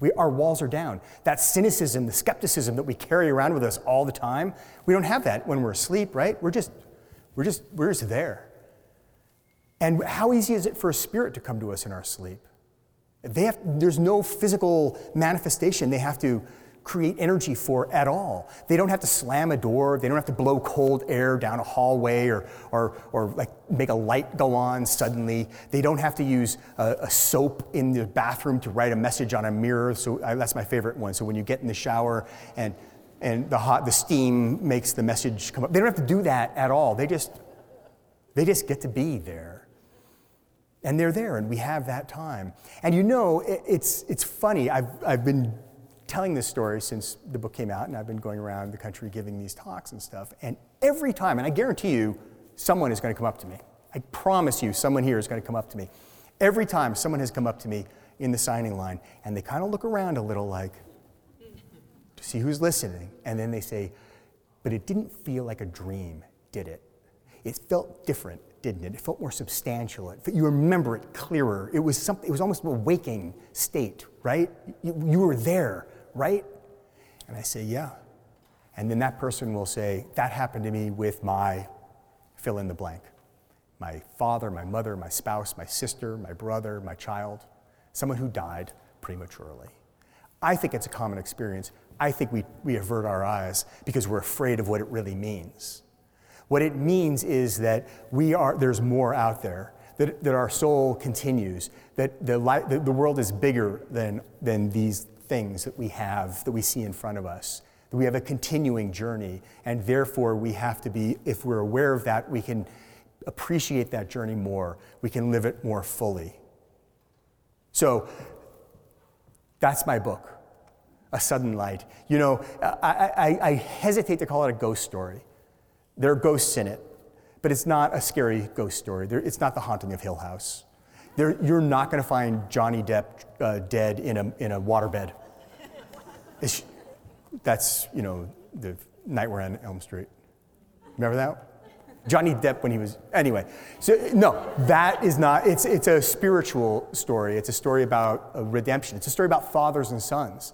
We, our walls are down. That cynicism, the skepticism that we carry around with us all the time, we don't have that when we're asleep, right? We're just, we're just, we're just there. And how easy is it for a spirit to come to us in our sleep? They have, there's no physical manifestation they have to create energy for at all. They don't have to slam a door, they don't have to blow cold air down a hallway or, or, or like make a light go on suddenly. They don't have to use a, a soap in the bathroom to write a message on a mirror. So I, that's my favorite one. So when you get in the shower and, and the, hot, the steam makes the message come up, they don't have to do that at all. They just, they just get to be there. And they're there, and we have that time. And you know, it's, it's funny. I've, I've been telling this story since the book came out, and I've been going around the country giving these talks and stuff. And every time, and I guarantee you, someone is going to come up to me. I promise you, someone here is going to come up to me. Every time someone has come up to me in the signing line, and they kind of look around a little like to see who's listening, and then they say, But it didn't feel like a dream, did it? It felt different didn't it? It felt more substantial. It, you remember it clearer. It was something. It was almost a waking state, right? You, you were there, right? And I say, yeah. And then that person will say, that happened to me with my fill in the blank. My father, my mother, my spouse, my sister, my brother, my child, someone who died prematurely. I think it's a common experience. I think we, we avert our eyes because we're afraid of what it really means. What it means is that we are, there's more out there, that, that our soul continues, that the, the, the world is bigger than, than these things that we have, that we see in front of us. That we have a continuing journey, and therefore we have to be, if we're aware of that, we can appreciate that journey more. We can live it more fully. So that's my book, A Sudden Light. You know, I, I, I hesitate to call it a ghost story. There are ghosts in it, but it's not a scary ghost story. There, it's not the haunting of Hill House. There, you're not going to find Johnny Depp uh, dead in a, in a waterbed. It's, that's, you know, the Nightmare on Elm Street. Remember that? Johnny Depp when he was, anyway. So, no, that is not, it's, it's a spiritual story. It's a story about redemption. It's a story about fathers and sons.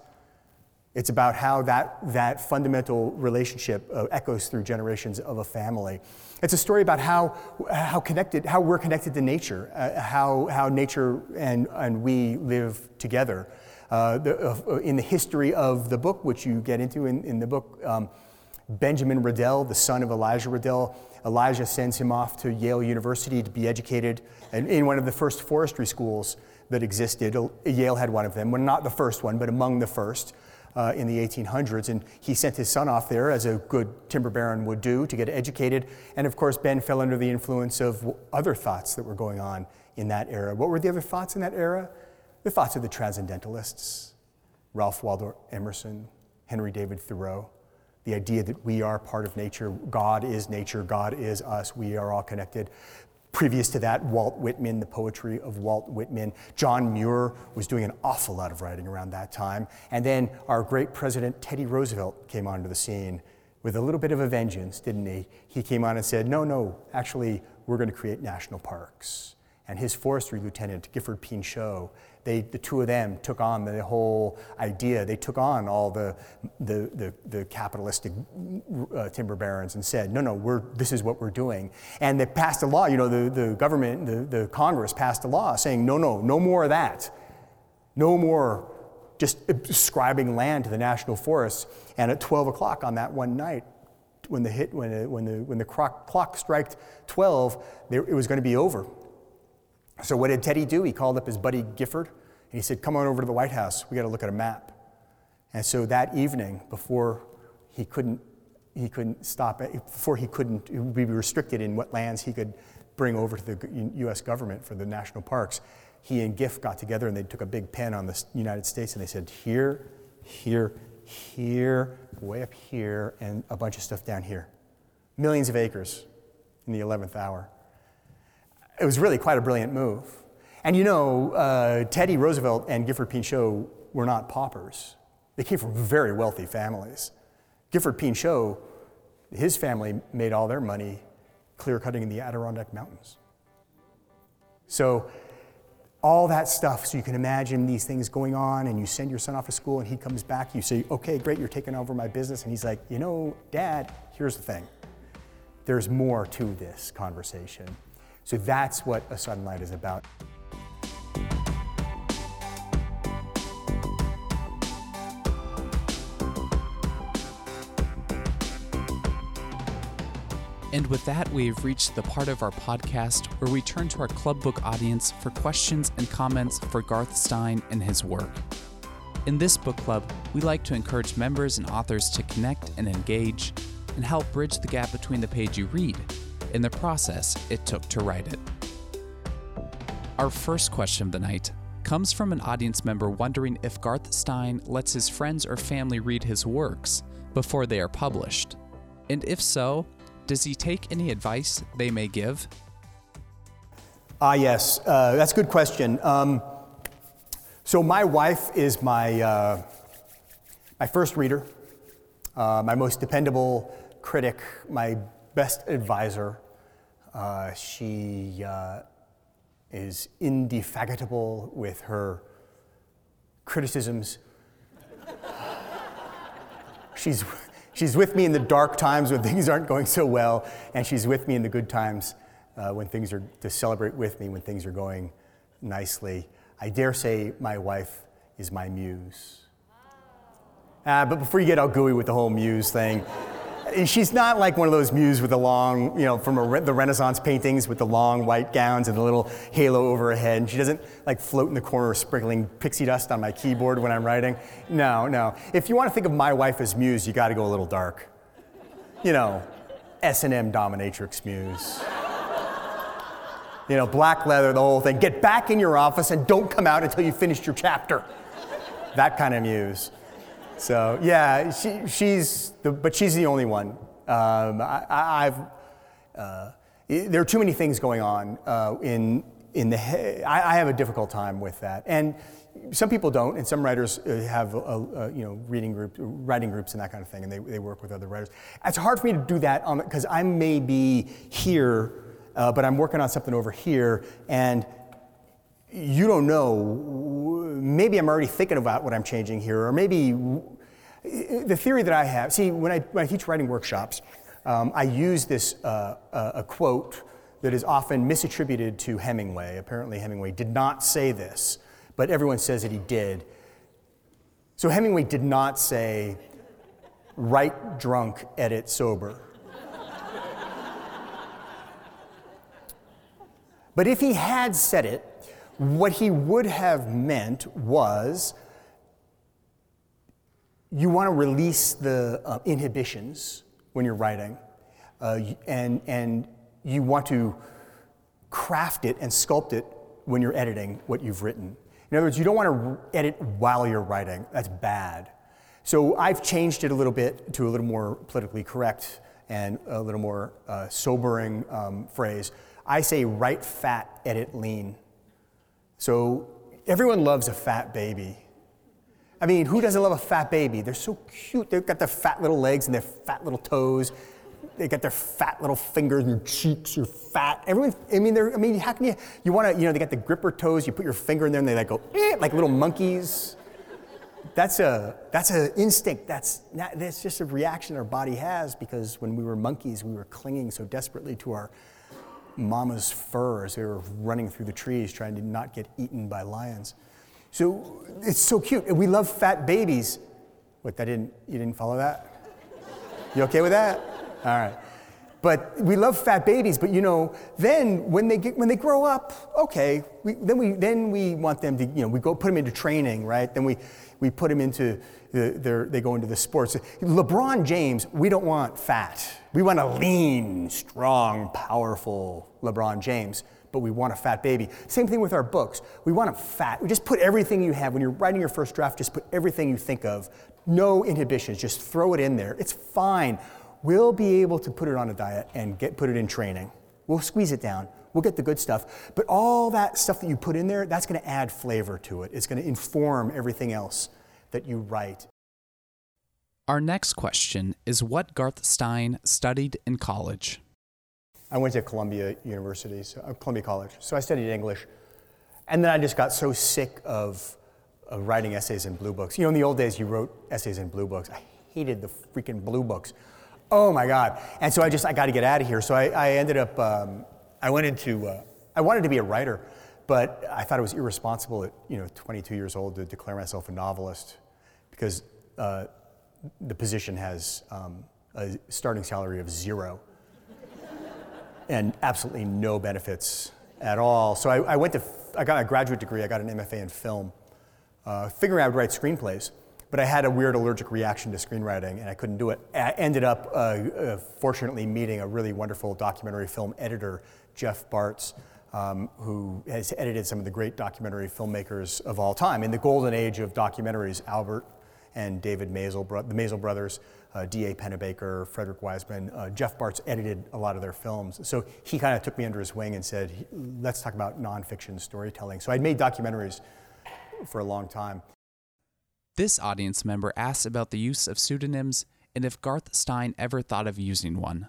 It's about how that, that fundamental relationship uh, echoes through generations of a family. It's a story about how, how connected, how we're connected to nature, uh, how, how nature and, and we live together. Uh, the, uh, in the history of the book, which you get into in, in the book, um, Benjamin Riddell, the son of Elijah Riddell, Elijah sends him off to Yale University to be educated in one of the first forestry schools that existed. Yale had one of them, well, not the first one, but among the first. Uh, in the 1800s, and he sent his son off there, as a good timber baron would do, to get educated. And of course, Ben fell under the influence of other thoughts that were going on in that era. What were the other thoughts in that era? The thoughts of the transcendentalists, Ralph Waldo Emerson, Henry David Thoreau the idea that we are part of nature, God is nature, God is us, we are all connected. Previous to that, Walt Whitman, the poetry of Walt Whitman. John Muir was doing an awful lot of writing around that time. And then our great president, Teddy Roosevelt, came onto the scene with a little bit of a vengeance, didn't he? He came on and said, No, no, actually, we're going to create national parks. And his forestry lieutenant, Gifford Pinchot, they, the two of them took on the whole idea. They took on all the, the, the, the capitalistic uh, timber barons and said, no, no, we're, this is what we're doing. And they passed a law, you know, the, the government, the, the Congress passed a law saying, no, no, no more of that. No more just ascribing land to the national forests. And at 12 o'clock on that one night, when the hit, when the, when the, when the clock, clock struck 12, it was going to be over. So what did Teddy do? He called up his buddy Gifford and he said, Come on over to the White House. We got to look at a map. And so that evening, before he couldn't, he couldn't stop, it, before he couldn't he would be restricted in what lands he could bring over to the US government for the national parks, he and Giff got together and they took a big pen on the United States and they said, Here, here, here, way up here, and a bunch of stuff down here. Millions of acres in the 11th hour it was really quite a brilliant move. And you know, uh, Teddy Roosevelt and Gifford Pinchot were not paupers. They came from very wealthy families. Gifford Pinchot, his family made all their money clear cutting in the Adirondack Mountains. So, all that stuff, so you can imagine these things going on, and you send your son off to school, and he comes back, you say, Okay, great, you're taking over my business. And he's like, You know, Dad, here's the thing there's more to this conversation. So that's what a sudden light is about. And with that, we've reached the part of our podcast where we turn to our club book audience for questions and comments for Garth Stein and his work. In this book club, we like to encourage members and authors to connect and engage and help bridge the gap between the page you read and the process it took to write it. Our first question of the night comes from an audience member wondering if Garth Stein lets his friends or family read his works before they are published. And if so, does he take any advice they may give? Ah, yes, uh, that's a good question. Um, so, my wife is my, uh, my first reader, uh, my most dependable critic, my best advisor. Uh, she uh, is indefatigable with her criticisms. she's, she's with me in the dark times when things aren't going so well, and she's with me in the good times uh, when things are to celebrate with me when things are going nicely. I dare say my wife is my muse. Uh, but before you get all gooey with the whole muse thing, she's not like one of those muse with the long, you know, from re- the Renaissance paintings with the long white gowns and the little halo over her head. And she doesn't like float in the corner sprinkling pixie dust on my keyboard when I'm writing. No, no. If you want to think of my wife as muse, you got to go a little dark. You know, S&M dominatrix muse. You know, black leather, the whole thing. Get back in your office and don't come out until you finished your chapter. That kind of muse. So yeah, she, she's the, but she's the only one. Um, I, have uh, there are too many things going on uh, in in the. I, I, have a difficult time with that, and some people don't, and some writers uh, have a, a, you know reading group, writing groups, and that kind of thing, and they, they work with other writers. It's hard for me to do that because I may be here, uh, but I'm working on something over here, and you don't know. Maybe I'm already thinking about what I'm changing here, or maybe the theory that I have. See, when I, when I teach writing workshops, um, I use this uh, uh, a quote that is often misattributed to Hemingway. Apparently, Hemingway did not say this, but everyone says that he did. So Hemingway did not say, "Write drunk, edit sober." but if he had said it, what he would have meant was you want to release the uh, inhibitions when you're writing, uh, and, and you want to craft it and sculpt it when you're editing what you've written. In other words, you don't want to edit while you're writing, that's bad. So I've changed it a little bit to a little more politically correct and a little more uh, sobering um, phrase. I say write fat, edit lean. So everyone loves a fat baby. I mean, who doesn't love a fat baby? They're so cute. They've got their fat little legs and their fat little toes. They got their fat little fingers and their cheeks are fat. Everyone, I mean, they're, I mean, how can you, you want to, you know, they got the gripper toes. You put your finger in there and they like go, eh, like little monkeys. That's a, that's an instinct. That's, that's just a reaction our body has because when we were monkeys, we were clinging so desperately to our mama's fur as they were running through the trees trying to not get eaten by lions. So it's so cute. We love fat babies. What, that didn't, you didn't follow that? You okay with that? All right. But we love fat babies, but you know, then when they get, when they grow up, okay, we, then we then we want them to, you know, we go put them into training, right? Then we we put them into the, their, they go into the sports. LeBron James, we don't want fat. We want a lean, strong, powerful LeBron James, but we want a fat baby. Same thing with our books. We want them fat. We just put everything you have. When you're writing your first draft, just put everything you think of. No inhibitions. Just throw it in there. It's fine. We'll be able to put it on a diet and get, put it in training. We'll squeeze it down. We'll get the good stuff. But all that stuff that you put in there, that's going to add flavor to it. It's going to inform everything else that you write. Our next question is what Garth Stein studied in college. I went to Columbia University, so, uh, Columbia College. So I studied English. And then I just got so sick of, of writing essays in blue books. You know, in the old days, you wrote essays in blue books. I hated the freaking blue books. Oh my God. And so I just, I got to get out of here. So I, I ended up, um, I went into, uh, I wanted to be a writer, but I thought it was irresponsible at, you know, 22 years old to declare myself a novelist because uh, the position has um, a starting salary of zero and absolutely no benefits at all. So I, I, went to, I got a graduate degree, I got an MFA in film, uh, figuring I would write screenplays. But I had a weird allergic reaction to screenwriting and I couldn't do it. I ended up, uh, uh, fortunately, meeting a really wonderful documentary film editor, Jeff Bartz, um, who has edited some of the great documentary filmmakers of all time. In the golden age of documentaries, Albert and David Maysles, the Maysles brothers, uh, D.A. Pennebaker, Frederick Wiseman. Uh, Jeff Bartz edited a lot of their films. So he kind of took me under his wing and said, let's talk about nonfiction storytelling. So I'd made documentaries for a long time. This audience member asked about the use of pseudonyms and if Garth Stein ever thought of using one.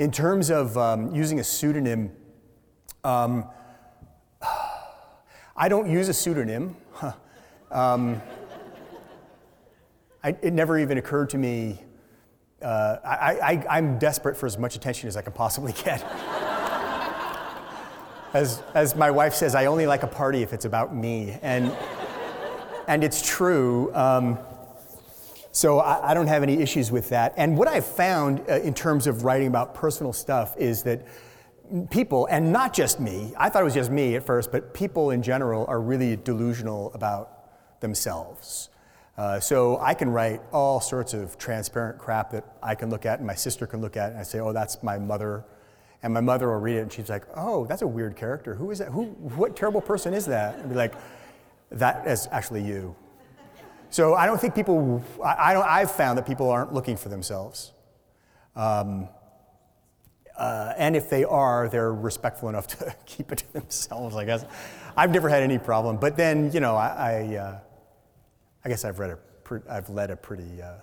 In terms of um, using a pseudonym, um, I don't use a pseudonym. um, I, it never even occurred to me. Uh, I, am desperate for as much attention as I can possibly get. as, as my wife says, I only like a party if it's about me. And, and it's true. Um, so I, I, don't have any issues with that. And what I've found uh, in terms of writing about personal stuff is that people, and not just me, I thought it was just me at first, but people in general are really delusional about themselves. Uh, so I can write all sorts of transparent crap that I can look at and my sister can look at and I say, oh, that's my mother. And my mother will read it and she's like, oh, that's a weird character. Who is that? Who, what terrible person is that? And be like, that is actually you. So I don't think people, I, I don't, I've found that people aren't looking for themselves. Um, uh, and if they are, they're respectful enough to keep it to themselves, I guess. I've never had any problem. But then, you know, I, I, uh, I guess I've, read a I've led a pretty uh,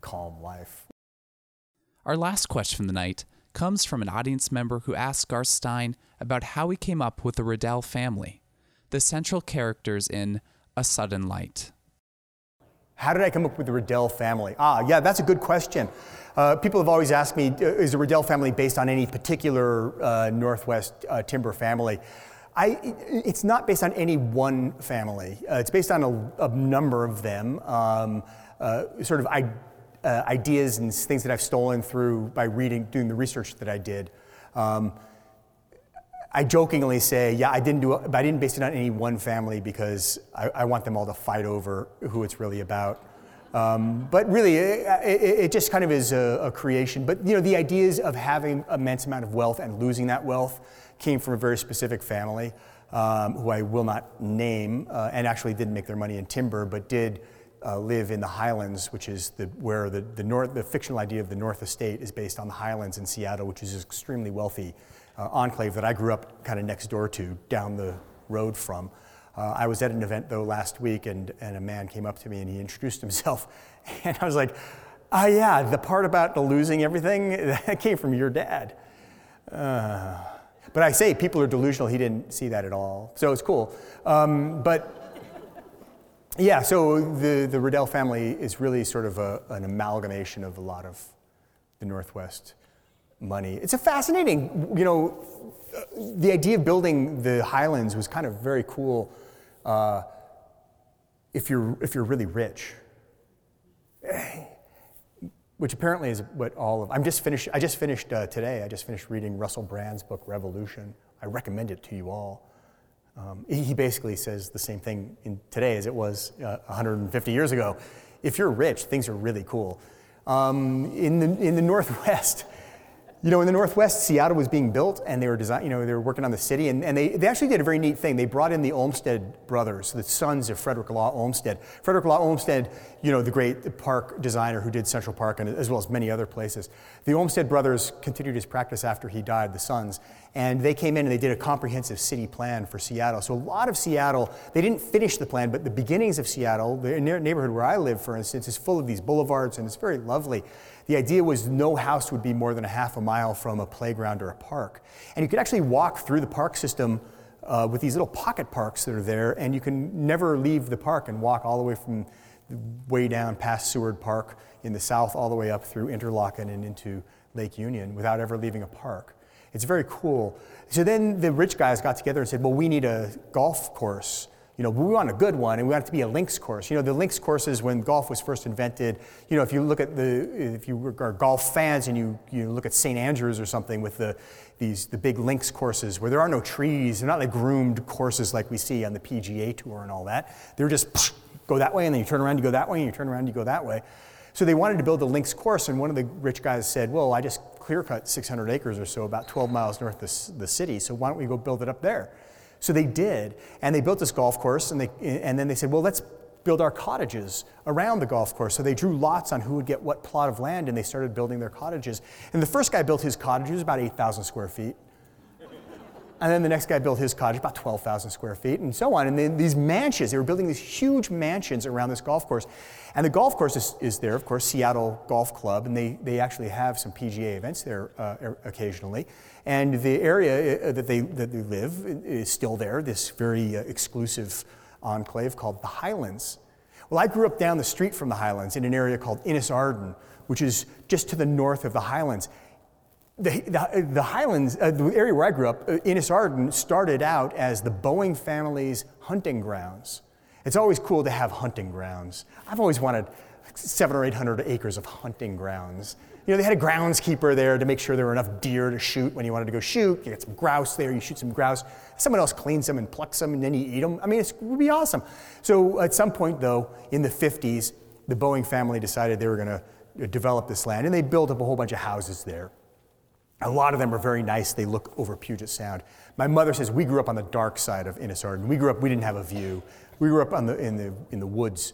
calm life. Our last question from the night comes from an audience member who asked Garth Stein about how he came up with the Riddell family, the central characters in A Sudden Light. How did I come up with the Riddell family? Ah, yeah, that's a good question. Uh, people have always asked me, uh, is the Riddell family based on any particular uh, Northwest uh, timber family? I, it's not based on any one family. Uh, it's based on a, a number of them, um, uh, sort of I, ideas and things that I've stolen through by reading, doing the research that I did. Um, I jokingly say, yeah, I didn't do it, but I didn't base it on any one family because I, I want them all to fight over who it's really about. Um, but really, it, it, it, just kind of is a, a, creation. But you know, the ideas of having immense amount of wealth and losing that wealth came from a very specific family, um, who I will not name, uh, and actually didn't make their money in timber, but did uh, live in the Highlands, which is the, where the, the, north, the fictional idea of the North Estate is based on the Highlands in Seattle, which is extremely wealthy uh, enclave that I grew up kind of next door to, down the road from. Uh, I was at an event though last week, and, and a man came up to me and he introduced himself, and I was like, "Ah, oh, yeah, the part about the losing everything that came from your dad." Uh, but I say people are delusional. He didn't see that at all, so it's cool. Um, but yeah, so the the Riddell family is really sort of a, an amalgamation of a lot of the Northwest money. It's a fascinating, you know, the idea of building the Highlands was kind of very cool uh, if, you're, if you're really rich. Which apparently is what all of, I'm just finished, I just finished uh, today, I just finished reading Russell Brand's book, Revolution. I recommend it to you all. Um, he basically says the same thing in today as it was uh, 150 years ago. If you're rich, things are really cool. Um, in, the, in the Northwest, you know, in the Northwest, Seattle was being built and they were design, you know, they were working on the city and, and they, they actually did a very neat thing. They brought in the Olmsted brothers, the sons of Frederick Law Olmsted. Frederick Law Olmsted, you know, the great park designer who did Central Park and as well as many other places. The Olmsted brothers continued his practice after he died, the sons, and they came in and they did a comprehensive city plan for Seattle. So a lot of Seattle, they didn't finish the plan, but the beginnings of Seattle, the neighborhood where I live, for instance, is full of these boulevards and it's very lovely. The idea was no house would be more than a half a mile from a playground or a park. And you could actually walk through the park system uh, with these little pocket parks that are there, and you can never leave the park and walk all the way from way down past Seward Park in the south, all the way up through Interlaken and into Lake Union without ever leaving a park. It's very cool. So then the rich guys got together and said, well, we need a golf course you know, we want a good one, and we want it to be a links course. You know, the links courses when golf was first invented. You know, if you look at the, if you are golf fans and you you look at St Andrews or something with the these the big links courses where there are no trees, they're not like groomed courses like we see on the PGA tour and all that. They're just go that way, and then you turn around, you go that way, and you turn around, you go that way. So they wanted to build a links course, and one of the rich guys said, "Well, I just clear cut 600 acres or so, about 12 miles north of the city. So why don't we go build it up there?" So they did, and they built this golf course, and, they, and then they said, well, let's build our cottages around the golf course. So they drew lots on who would get what plot of land, and they started building their cottages. And the first guy built his cottage, it was about 8,000 square feet. And then the next guy built his cottage, about 12,000 square feet, and so on. And then these mansions, they were building these huge mansions around this golf course. And the golf course is, is there, of course, Seattle Golf Club, and they, they actually have some PGA events there uh, occasionally. And the area uh, that they, that they live is still there, this very uh, exclusive enclave called the Highlands. Well, I grew up down the street from the Highlands in an area called Innis Arden, which is just to the north of the Highlands. The, the, the Highlands, uh, the area where I grew up, uh, Innis Arden, started out as the Boeing family's hunting grounds. It's always cool to have hunting grounds. I've always wanted seven or eight hundred acres of hunting grounds. You know, they had a groundskeeper there to make sure there were enough deer to shoot when you wanted to go shoot. You get some grouse there, you shoot some grouse. Someone else cleans them and plucks them, and then you eat them. I mean, it would be awesome. So at some point, though, in the 50s, the Boeing family decided they were going to develop this land, and they built up a whole bunch of houses there. A lot of them are very nice. They look over Puget Sound. My mother says we grew up on the dark side of Innis Arden. We grew up, we didn't have a view. We grew up the, in, the, in the woods,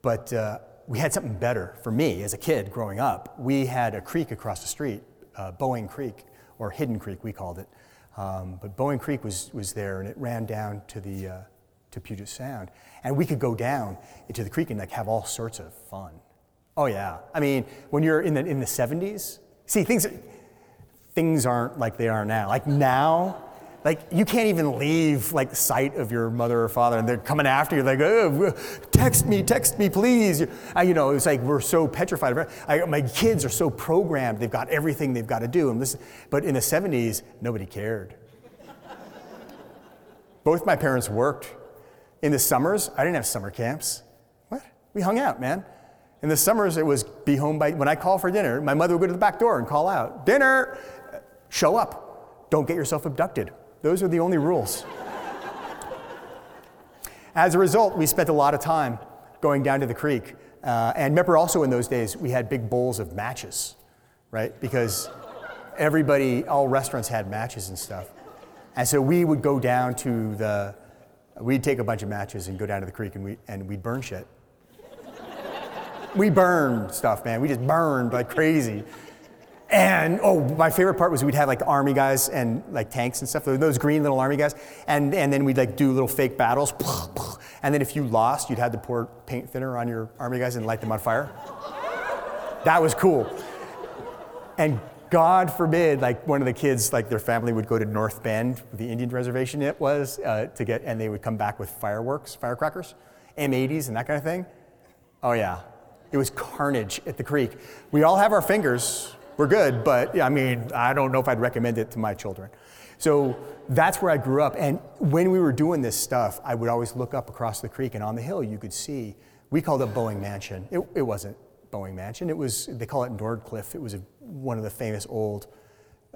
but uh, we had something better for me as a kid growing up. We had a creek across the street, uh, Boeing Creek, or Hidden Creek, we called it. Um, but Boeing Creek was, was there, and it ran down to, the, uh, to Puget Sound. And we could go down into the creek and like have all sorts of fun. Oh, yeah. I mean, when you're in the, in the 70s, see, things, things aren't like they are now. Like now, like you can't even leave like sight of your mother or father and they're coming after you like oh, text me text me please. I, you know it's like we're so petrified I, my kids are so programmed they've got everything they've got to do and listen but in the 70s nobody cared. Both my parents worked. In the summers i didn't have summer camps. What? We hung out man. In the summers it was be home by when i call for dinner my mother would go to the back door and call out dinner show up. Don't get yourself abducted. Those are the only rules. As a result, we spent a lot of time going down to the creek. Uh, and remember, also in those days, we had big bowls of matches, right? Because everybody, all restaurants had matches and stuff. And so we would go down to the, we'd take a bunch of matches and go down to the creek and, we, and we'd burn shit. we burned stuff, man. We just burned like crazy. And oh, my favorite part was we'd have like army guys and like tanks and stuff, those green little army guys. And, and then we'd like do little fake battles. And then if you lost, you'd have to pour paint thinner on your army guys and light them on fire. That was cool. And God forbid, like one of the kids, like their family would go to North Bend, the Indian reservation it was, uh, to get, and they would come back with fireworks, firecrackers, M80s, and that kind of thing. Oh yeah, it was carnage at the creek. We all have our fingers, we're good, but I mean, I don't know if I'd recommend it to my children. So that's where I grew up. And when we were doing this stuff, I would always look up across the creek, and on the hill, you could see, we called it Boeing Mansion. It, it wasn't Boeing Mansion, it was, they call it Norcliffe. It was a, one of the famous old,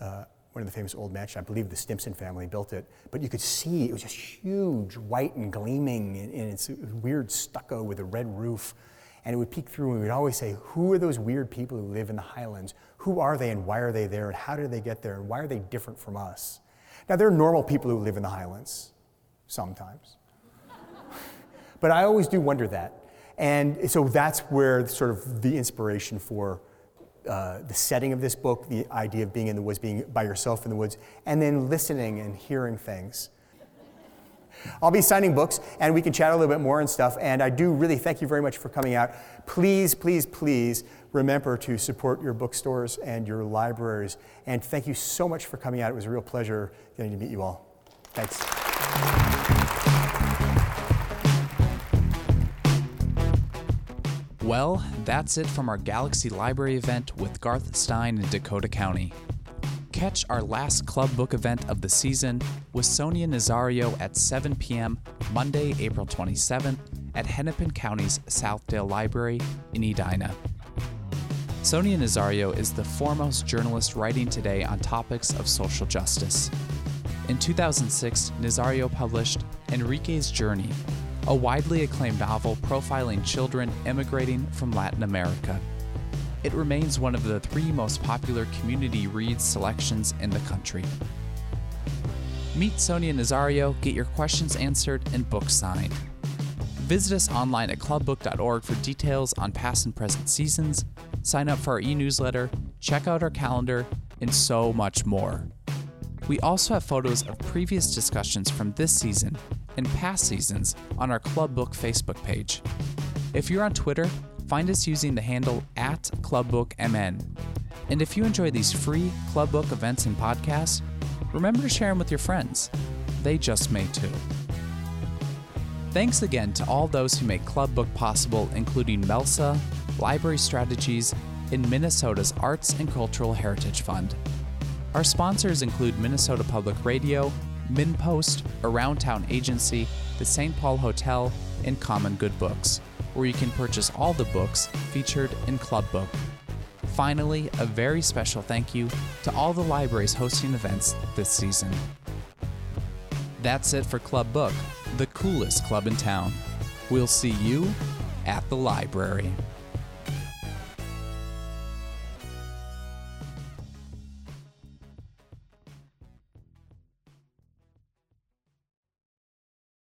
uh, one of the famous old mansions. I believe the Stimson family built it. But you could see it was just huge, white and gleaming, and, and it's weird stucco with a red roof. And it would peek through, and we'd always say, Who are those weird people who live in the highlands? Who are they and why are they there and how did they get there and why are they different from us? Now, there are normal people who live in the highlands, sometimes. but I always do wonder that. And so that's where sort of the inspiration for uh, the setting of this book, the idea of being in the woods, being by yourself in the woods, and then listening and hearing things. I'll be signing books and we can chat a little bit more and stuff. And I do really thank you very much for coming out. Please, please, please remember to support your bookstores and your libraries. And thank you so much for coming out. It was a real pleasure getting to meet you all. Thanks. Well, that's it from our Galaxie Library event with Garth Stein in Dakota County. Catch our last club book event of the season with Sonia Nazario at 7 p.m. Monday, April 27th at Hennepin County's Southdale Library in Edina. Sonia Nazario is the foremost journalist writing today on topics of social justice. In 2006, Nazario published Enrique's Journey, a widely acclaimed novel profiling children immigrating from Latin America. It remains one of the three most popular community reads selections in the country. Meet Sonia Nazario, get your questions answered, and books signed. Visit us online at clubbook.org for details on past and present seasons, sign up for our e newsletter, check out our calendar, and so much more. We also have photos of previous discussions from this season and past seasons on our Club Book Facebook page. If you're on Twitter, find us using the handle at ClubBookMN. And if you enjoy these free Club Book events and podcasts, remember to share them with your friends. They just may too. Thanks again to all those who make Club Book possible, including Melsa, Library Strategies, in Minnesota's Arts and Cultural Heritage Fund. Our sponsors include Minnesota Public Radio, MinnPost, Around Town Agency, the St. Paul Hotel, and Common Good Books, where you can purchase all the books featured in Club Book. Finally, a very special thank you to all the libraries hosting events this season. That's it for Club Book, the coolest club in town. We'll see you at the library.